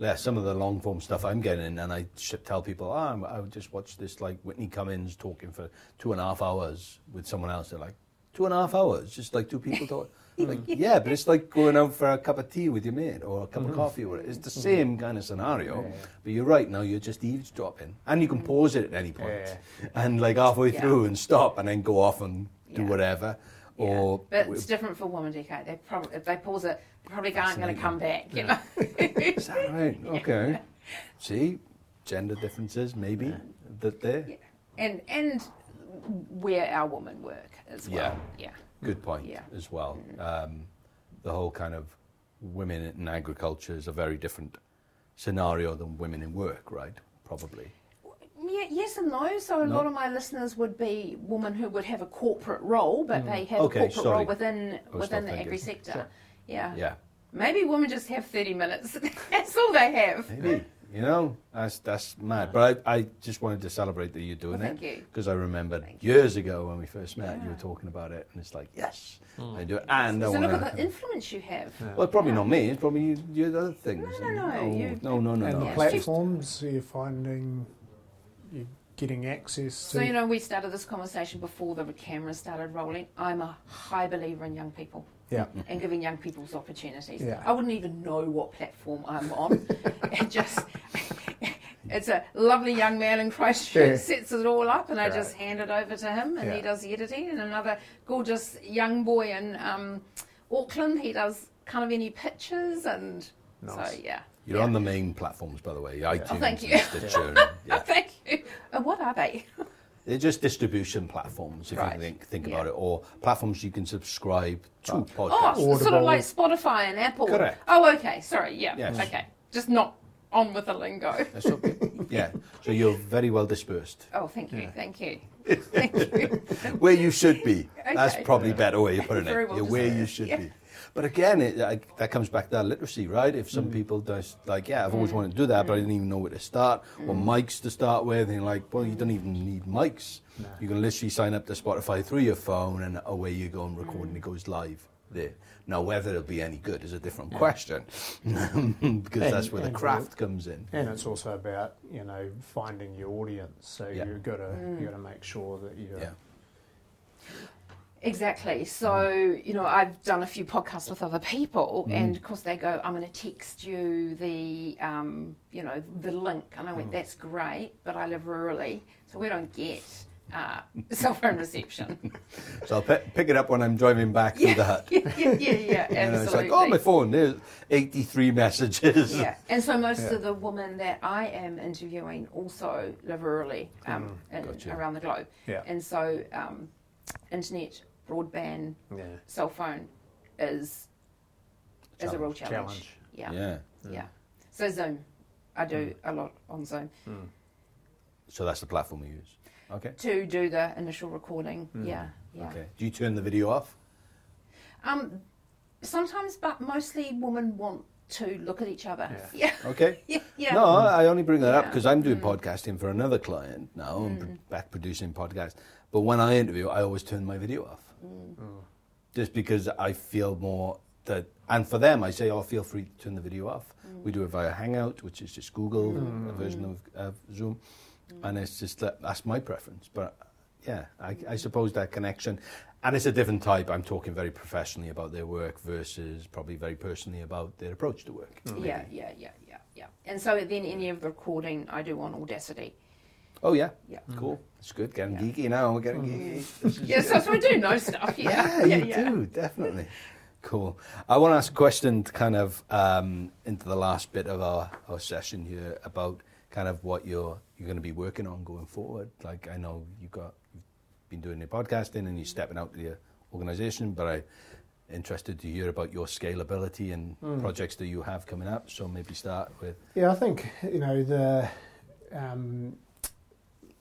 yeah, some of the long form stuff I'm getting, and I should tell people, oh, I'm- I would just watch this like Whitney Cummings talking for two and a half hours with someone else. They're like, two and a half hours, just like two people [LAUGHS] talking. Hmm. [LAUGHS] like, yeah, but it's like going out for a cup of tea with your mate or a cup of hmm. coffee. Or it's the hmm. same kind of scenario. Yeah. But you're right. Now you're just eavesdropping, and you can pause it at any point, Yeah. and like halfway Yeah. through and stop, and then go off and do Yeah. whatever. Yeah. Or but it's different for women, DK. They probably if they pause it, they probably aren't going to come back. You know. [LAUGHS] Is that right? [LAUGHS] Okay. See, gender differences maybe that there. Yeah. and and where our women work as well. Yeah. Good point Yeah. as well. Um, the whole kind of women in agriculture is a very different scenario than women in work, right? Probably. Yeah, yes and no. So a No. lot of my listeners would be women who would have a corporate role, but they have Okay, a corporate sorry. role within within the agri thinking. sector. Yeah. Yeah. Maybe women just have thirty minutes. [LAUGHS] That's all they have. Maybe. You know, that's that's mad. But I, I just wanted to celebrate that you're doing Well, it thank you. because I remember Thank you. years ago when we first met, you were talking about it, and it's like, yes, hmm. I do it, and I So want look at the influence you have. Well, probably not me. It's probably you, you the other things. No, no, no, oh, you- no, no, no, And no. the Yeah. platforms, are finding you're getting access to? So you know, we started this conversation before the cameras started rolling. I'm a high believer in young people. Yeah. and giving young people's opportunities. Yeah. I wouldn't even know what platform I'm on. [LAUGHS] it just it's a lovely young man in Christchurch Yeah. sets it all up, and I just hand it over to him, and he does the editing. And another gorgeous young boy in um, Auckland, he does kind of any pictures, and Nice. so yeah. You're yeah. on the main platforms, by the way, iTunes Oh, thank you. and Stitcher. [LAUGHS] yeah. Thank you. And what are they? [LAUGHS] They're just distribution platforms, if Right. you think, think Yeah. about it, or platforms you can subscribe to Oh, podcasts. so- sort of like Spotify and Apple. Correct. Oh, okay. Sorry. Yeah. Yes. Okay. Just not on with the lingo. That's okay. yeah, so you're very well dispersed. Oh, thank you, thank you, [LAUGHS] thank you. Where you should be. [LAUGHS] That's probably a better way of putting Very it. well You're where you should yeah. be. But again, it, I, that comes back to that literacy, right? If Mm. some people just like, yeah, I've always wanted to do that, but I didn't even know where to start, or Mm. mics to start with, and you're like, well, you don't even need mics. You can literally sign up to Spotify through your phone, and away you go and record, Mm. and it goes live there. Now, whether it'll be any good is a different question, [LAUGHS] because And- that's where the and craft comes in. And it's also about you know finding your audience. So Yeah. you've got to Mm. you got to make sure that you're Yeah. Exactly. So, you know, I've done a few podcasts with other people, and of course they go, "I'm going to text you the, um, you know, the link," and I went, "That's great," but I live rurally, so we don't get uh, [LAUGHS] cell phone reception. [LAUGHS] So I'll pe- pick it up when I'm driving back through the hut. [LAUGHS] yeah, yeah, yeah, yeah, And it's like, oh, my phone, there's 83 messages. Yeah, and so most Yeah. of the women that I am interviewing also live rurally um, in, Gotcha. around the globe, Yeah. and so um, internet, broadband, yeah cell phone is is a real Challenge. challenge. Challenge. Yeah, Yeah. yeah. So Zoom, I do a lot on Zoom So that's the platform we use. Okay. to do the initial recording. Yeah, yeah. Okay. Do you turn the video off? Um, sometimes, but mostly women want to look at each other. Yeah. Yeah, [LAUGHS] Okay. yeah, [LAUGHS] yeah. No, I only bring that up because I'm doing podcasting for another client now. I'm Mm. back producing podcasts. But when I interview, I always turn my video off. Mm. Just because I feel more that, and for them, I say, oh, feel free to turn the video off. We do it via Hangout, which is just Google, mm. a version of, of Zoom. Mm. And it's just that, that's my preference. But yeah, I, I suppose that connection, and it's a different type. I'm talking very professionally about their work versus probably very personally about their approach to work. Mm. Yeah, yeah, yeah, yeah, yeah. And so then any of the recording I do on Audacity. Oh yeah, Yeah. cool. It's good. Getting Yeah. geeky now. We're getting geeky. [LAUGHS] yes, that's Yeah, so, so I do know stuff. Yeah, yeah, yeah, you yeah. do definitely. Cool. I want to ask a question, to kind of um, into the last bit of our, our session here about kind of what you're you're going to be working on going forward. Like I know you got you've been doing your podcasting and you're stepping out to your organisation, but I'm interested to hear about your scalability and Mm. projects that you have coming up. So maybe start with Yeah, I think you know the um,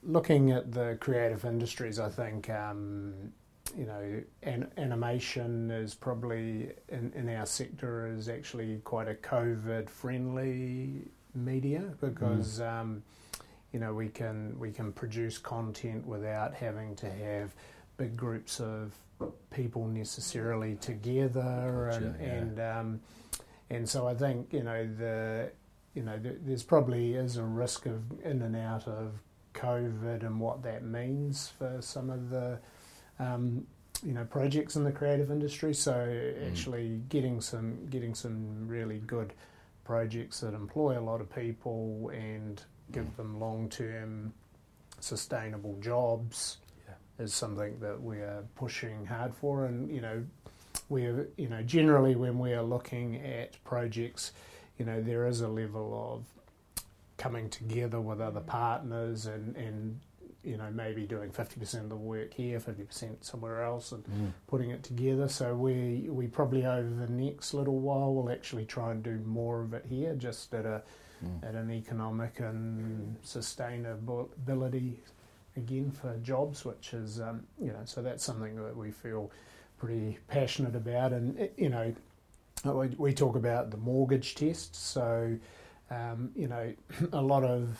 looking at the creative industries. I think um, you know an, animation is probably in, in our sector is actually quite a COVID friendly media because um, you know we can we can produce content without having to have big groups of people necessarily together and yeah. and um, and so I think you know the you know th- there's probably is a risk of in and out of COVID and what that means for some of the um, you know projects in the creative industry. So actually getting some getting some really good projects that employ a lot of people and give them long term sustainable jobs Yeah. is something that we are pushing hard for and you know we're you know generally when we are looking at projects you know there is a level of coming together with other partners and and you know maybe doing 50% of the work here 50% somewhere else and putting it together. So we we probably over the next little while will actually try and do more of it here just at a at an economic and sustainability again for jobs which is um, you know so that's something that we feel pretty passionate about. And you know we, we talk about the mortgage test. So um, you know [CLEARS THROAT] a lot of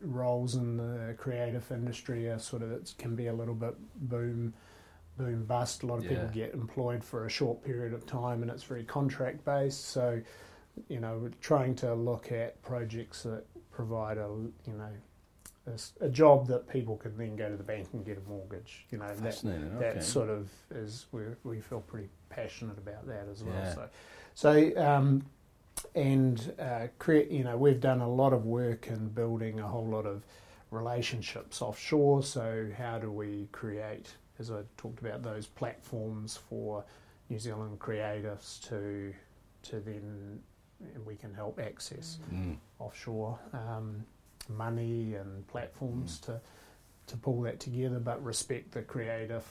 roles in the creative industry are sort of it can be a little bit boom boom bust a lot of people get employed for a short period of time and it's very contract based so you know we're trying to look at projects that provide a you know a, a job that people can then go to the bank and get a mortgage you know that that okay. sort of is we we feel pretty passionate about that as well. Yeah. So, so um, and uh, create you know we've done a lot of work in building a whole lot of relationships offshore. So how do we create, as I talked about, those platforms for New Zealand creatives to to then and we can help access Mm. offshore um, money and platforms to to pull that together, but respect the creative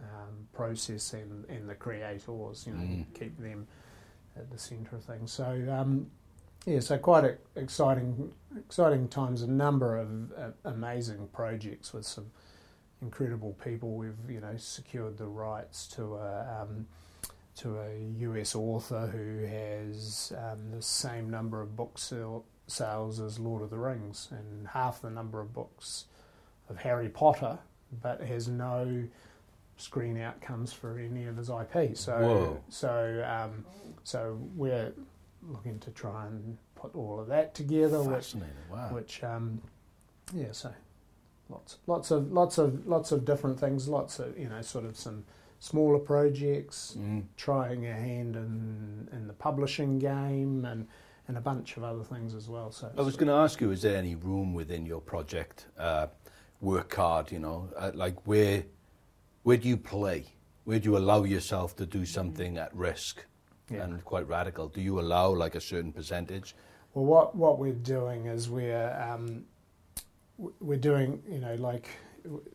um, process and, and the creators. You know, Mm. keep them at the centre of things. So um, yeah, so quite exciting exciting times. A number of uh, amazing projects with some incredible people. We've you know secured the rights to a. Um, to a US author who has um, the same number of book sale, sales as Lord of the Rings and half the number of books of Harry Potter, but has no screen outcomes for any of his IP. So, Whoa. so, um, so we're looking to try and put all of that together, which Fascinating. Wow. which um, yeah, so lots, lots of, lots of, lots of different things. Lots of you know, sort of some smaller projects, Mm. trying a hand in in the publishing game, and and a bunch of other things as well. So I was going to ask you, is there any room within your project, uh, work hard, you know, uh, like where, where do you play? Where do you allow yourself to do something at risk Yeah. and quite radical? Do you allow like a certain percentage? Well, what what we're doing is we're um, we're doing you know like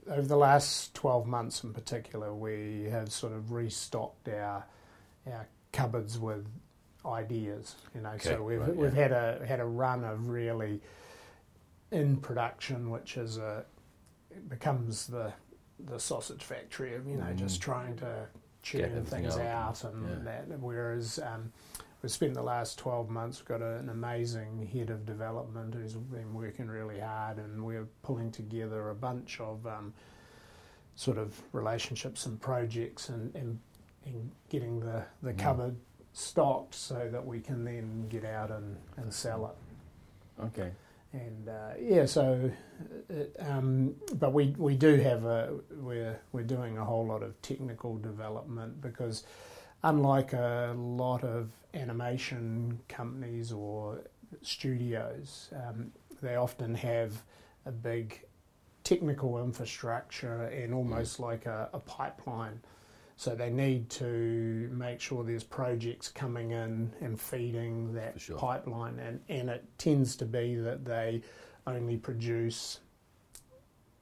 over the last twelve months in particular, we have sort of restocked our our cupboards with ideas. You know, Okay, so we've right, we've yeah. had a had a run of really in production, which is a it becomes the the sausage factory of you know just trying to Mm. Churn things out. out, and Yeah. that. Whereas um, we've spent the last 12 months, we've got a, an amazing head of development who's been working really hard, and we're pulling together a bunch of um, sort of relationships and projects and, and, and getting the, the Mm. cupboard stocked so that we can then get out and, and sell it. Okay. And uh, yeah, so, it, um, but we, we do have a we're we're doing a whole lot of technical development because, unlike a lot of animation companies or studios, um, they often have a big technical infrastructure and almost like a, a pipeline. So they need to make sure there's projects coming in and feeding that sure. pipeline, and, and it tends to be that they only produce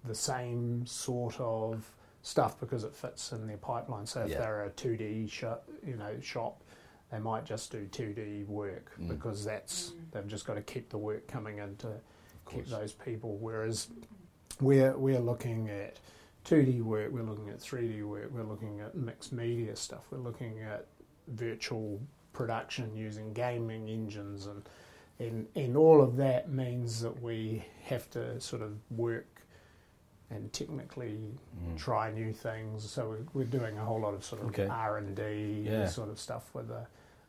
the same sort of stuff because it fits in their pipeline. So if Yeah. they're a 2D shop, you know, shop, they might just do 2D work Mm. because that's they've just got to keep the work coming in to keep those people. Whereas we're we're looking at 2D work, we're looking at 3D work, we're looking at mixed media stuff, we're looking at virtual production using gaming engines and and and all of that means that we have to sort of work and technically Mm. try new things. So we're, we're doing a whole lot of sort of Okay. R and D Yeah. sort of stuff with a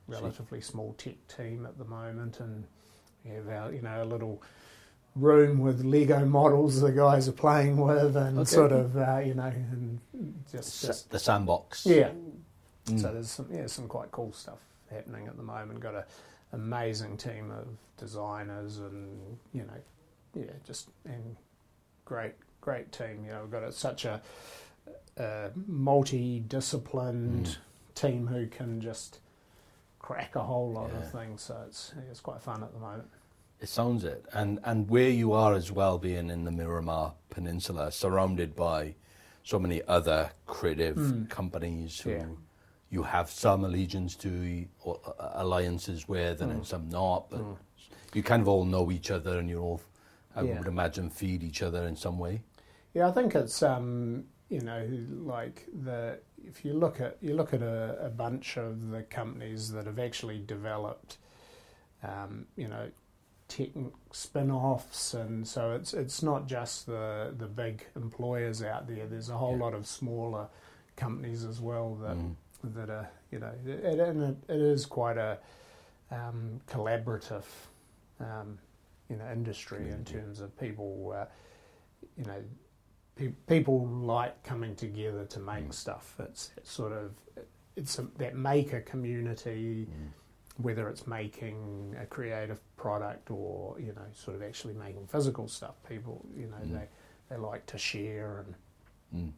relatively small tech team at the moment, and we have our you know a little room with Lego models the guys are playing with, and Okay. sort of uh, you know and just just the sandbox. yeah. Mm. So there's some yeah some quite cool stuff happening at the moment. Got a amazing team of designers and you know yeah just and great great team. You know we've got a, such a, a multi-disciplined Mm. team who can just crack a whole lot Yeah. of things. So it's it's quite fun at the moment. It sounds it, and and where you are as well, being in the Miramar Peninsula, surrounded by so many other creative Mm. companies who Yeah. you have some allegiance to or uh, alliances with, and Mm. some not. But Mm. you kind of all know each other, and you all, I Yeah. would imagine, feed each other in some way. Yeah, I think it's um, you know like the if you look at you look at a, a bunch of the companies that have actually developed um, you know tech spin-offs and so it's it's not just the the big employers out there there's a whole Yeah. lot of smaller companies as well that Mm. that are you know it, and it, it is quite a um, collaborative um, you know industry in terms of people uh, you know pe- people like coming together to make Mm. stuff it's, it's sort of it's a, that maker community Mm. Whether it's making a creative product or you know sort of actually making physical stuff people you know Mm. they they like to share and Mm.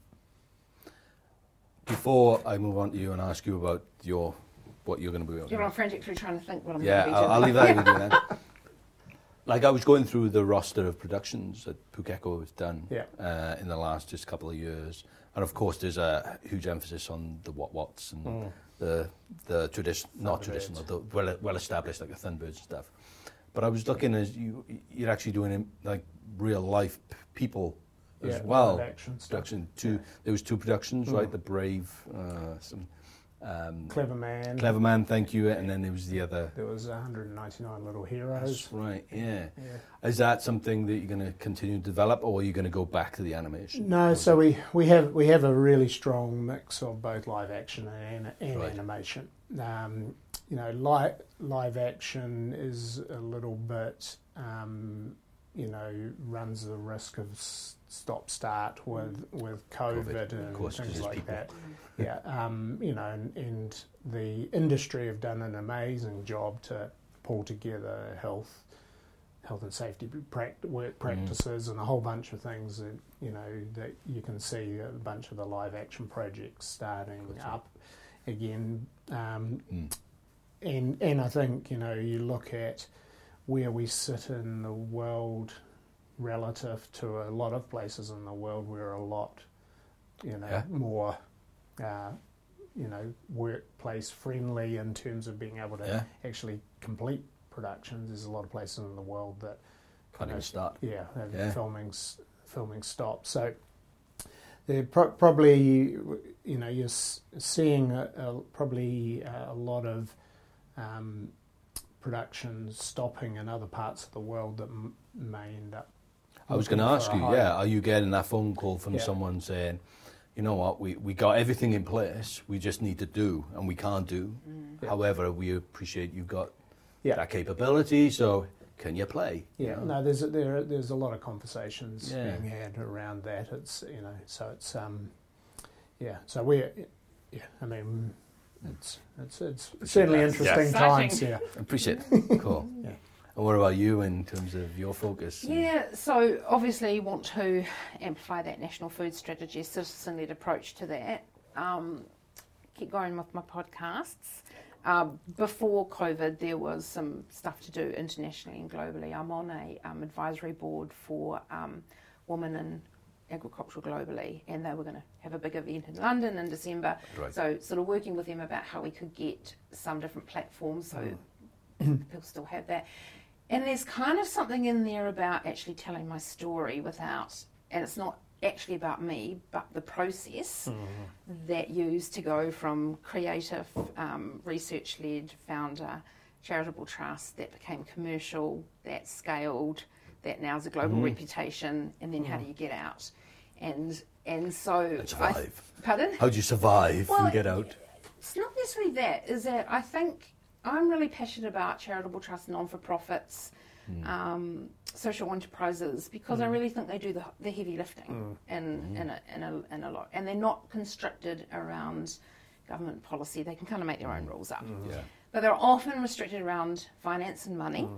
Before I move on to you and ask you about your what you're going to be You're on frantically trying to think what I'm Yeah, going to be I'll, doing. I'll leave that with you then. [LAUGHS] Like I was going through the roster of productions that Pukeko has done Yeah. uh, in the last just couple of years, and of course there's a huge emphasis on the what what's and Mm. the the tradition, not traditional, the well well established like the Thunderbirds and stuff. But I was looking as you you're actually doing like real life people as yeah, well. action stuff. Production two there was two productions right, Mm. the Brave, uh, some um, Clever Man. Clever Man, thank you, and then there was the other. There was 199 Little Heroes. That's right, yeah. Yeah. Is that something that you're going to continue to develop, or are you going to go back to the animation? No, so we, we have we have a really strong mix of both live action and, and Right. animation. Um, you know, live live action is a little bit, um, you know, runs the risk of stop start with with COVID, COVID, and course, things like people. that. Yeah, um, you know, and, and the industry have done an amazing job to pull together health, health and safety prac- work practices and a whole bunch of things that you know that you can see a bunch of the live action projects starting Gotcha. up again. Um, Mm. and and I think you know you look at where we sit in the world relative to a lot of places in the world, we're a lot, you know, Yeah. more, uh, you know, workplace friendly in terms of being able to Yeah. actually complete productions. There's a lot of places in the world that Can't even start. yeah, Yeah. filming filming stopped. So they're pro- probably you know you're seeing a, a, probably a lot of um, productions stopping in other parts of the world that m- may end up. I was going to ask you, hire. yeah, are you getting that phone call from Yeah. someone saying, you know what, we, we got everything in place, we just need to do, and we can't do. Yeah. However, we appreciate you've got Yeah. that capability, so can you play? You Yeah, know? no, there's a, there there's a lot of conversations Yeah. being had around that. It's you know, so it's um, yeah, so we're yeah, I mean, it's it's it's certainly that. interesting Yeah. times. Yeah, Appreciate it. [LAUGHS] Cool. Yeah. And what about you in terms of your focus? Yeah, so obviously want to amplify that national food strategy, citizen-led approach to that. Um, keep going with my podcasts. Um, before COVID, there was some stuff to do internationally and globally. I'm on a um, advisory board for um, women in agriculture globally, and they were going to have a big event in London in December. Right. So, sort of working with them about how we could get some different platforms so Mm. people still have that. And there's kind of something in there about actually telling my story without, and it's not actually about me, but the process mm-hmm. that used to go from creative, um, research led founder, charitable trust that became commercial, that scaled, that now is a global mm-hmm. reputation, and then how do mm-hmm. you get out? And and so And I- survive. pardon? How do you survive Well, and get out? It's not necessarily that. Is that I think I'm really passionate about charitable trusts, non for profits, mm. um, social enterprises, because I mm. really think they do the, the heavy lifting mm. in, mm-hmm. in, a, in, a, in a lot. And they're not constricted around government policy. They can kind of make their own rules up. Mm-hmm. Yeah. But they're often restricted around finance and money.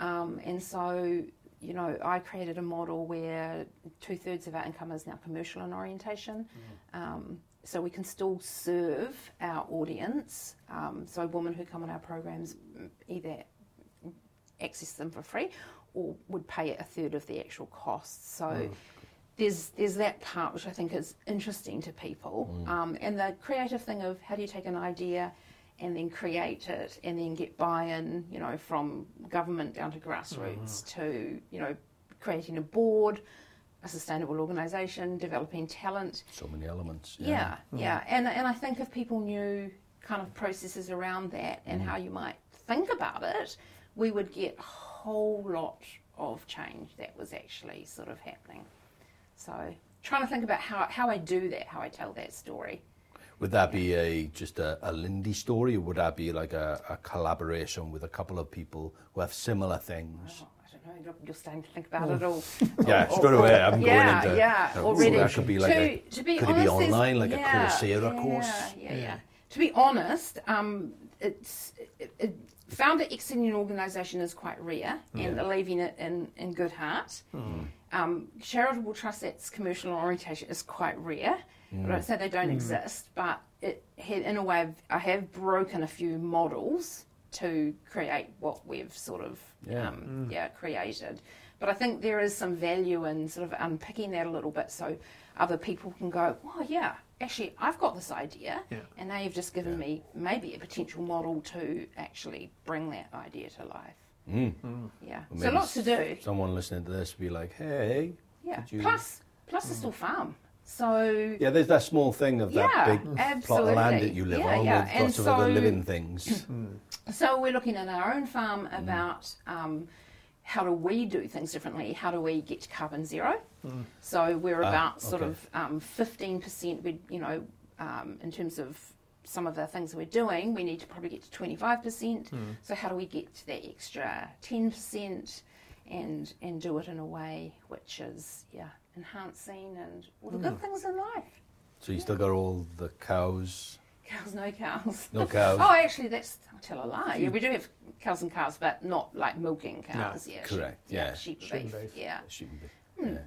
Um, and so, you know, I created a model where two thirds of our income is now commercial in orientation. Um, so we can still serve our audience. Um, so women who come on our programs mm, either access them for free or would pay a third of the actual costs. So there's there's that part which I think is interesting to people, um, and the creative thing of how do you take an idea and then create it and then get buy-in, you know, from government down to grassroots to you know creating a board, a sustainable organisation, developing talent. So many elements. Yeah, hmm. yeah, And and I think if people knew kind of processes around that and hmm. how you might think about it, we would get a whole lot of change that was actually sort of happening. So trying to think about how how I do that, how I tell that story. Would that be a just a, a Lindy story, or would that be like a, a collaboration with a couple of people who have similar things? Oh, I don't know. You're, starting to think about it all. [LAUGHS] Yeah, Or- straight away. I'm yeah, going into. yeah, uh, already. That could be like to, a. to be could it be honest, online, like a Coursera yeah, course? Yeah, yeah, To be honest, um, it's it, it, founder exiting an organisation is quite rare, and leaving it in, in good heart. Um, charitable trust that's commercial orientation is quite rare. I don't say they don't exist, but it had, in a way, I have broken a few models to create what we've sort of Yeah. um, yeah created. But I think there is some value in sort of unpicking that a little bit so other people can go, oh yeah, actually I've got this idea, Yeah. and now you've just given me maybe a potential model to actually bring that idea to life. Mm. Yeah, Well, so maybe lots to do. Someone listening to this would be like, hey. Yeah, you- plus plus it's still farm, so Yeah, there's that small thing of that Yeah, big plot of land that you live Yeah, on yeah. with And lots of other living things. So we're looking at our own farm about um, how do we do things differently? How do we get to carbon zero? So we're Ah, about sort okay. of um, fifteen percent. We, you know, um, in terms of some of the things we're doing, we need to probably get to twenty five percent. So how do we get to that extra ten percent? And, and do it in a way which is yeah enhancing and all the good things in life. so you still got all the cows. Cows, no cows. No cows. Oh, actually, that's I'll tell a lie. Yeah, we do have cows and calves, but not like milking cows. yeah, sheep- correct, yeah. sheep, Sheep beef. and beef. Yeah, Sheep and beef. Hmm. Yeah.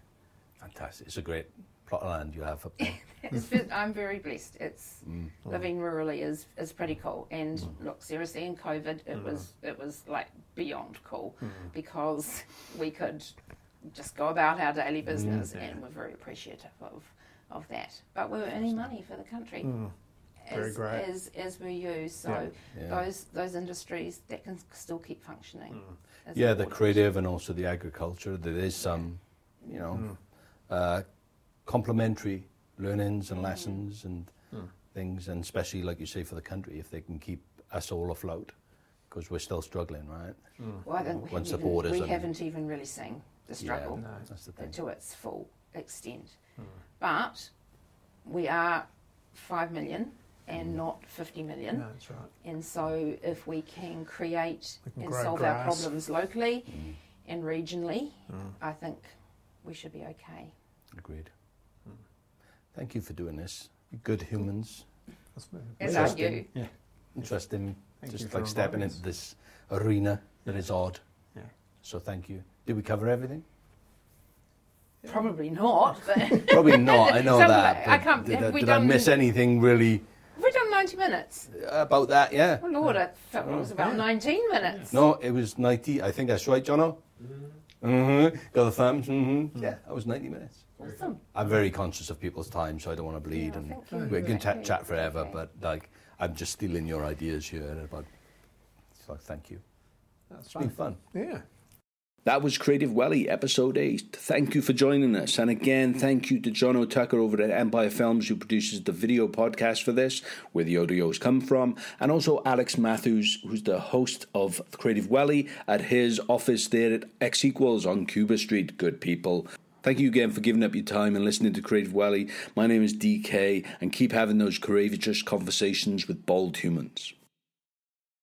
Fantastic. It's a great plot of land you have up there. [LAUGHS] It's I'm very blessed. It's mm. living rurally is is pretty cool. And mm. look, seriously, in COVID, it mm. was it was like beyond cool because [LAUGHS] we could just go about our daily business, and we're very appreciative of of that. But we were earning money for the country. Very as, great. as as we use. So Yeah. Yeah. those those industries that can still keep functioning. Mm. is yeah, the creative and also the agriculture. There is some, you know, mm. uh, complementary learnings and mm-hmm. lessons and mm. things, and especially like you say for the country, if they can keep us all afloat, because we're still struggling, right? Well, I think we, Once haven't the even, borders we haven't even really seen the struggle Yeah, that's the thing. to its full extent. But we are five million and not fifty million. No, that's right. And so, if we can create We can and grow solve our problems locally mm. and regionally, mm. I think we should be okay. Agreed. Thank you for doing this. Good humans. That's been As are pleasure. you. Yeah. Interesting. Thank just like stepping into this arena that is odd. Yeah. So thank you. Did we cover everything? Probably not, but Probably not. I know [LAUGHS] Some that. it- I can't- Did, have I, we did I miss anything really have we done ninety minutes? about that? Yeah. Oh Lord, I felt it was about yeah. nineteen minutes. No, it was 90. I think that's right, Jono. Mm-hmm. Got the thumbs. Mm-hmm. Yeah, that was 90 minutes. Awesome. I'm very conscious of people's time, so I don't want to bleed, Yeah, and thank you. we can Thank t- chat forever. Okay. But like, I'm just stealing your ideas here, about. So thank you. That's It's been fun. Yeah. That was Creative Welly, episode 8. Thank you for joining us. And again, thank you to Jono Tucker over at Empire Films, who produces the video podcast for this, where the audios come from. And also Alex Matthews, who's the host of Creative Welly at his office there at X Equals on Cuba Street. Good people. Thank you again for giving up your time and listening to Creative Welly. My name is DK, and keep having those courageous conversations with bold humans.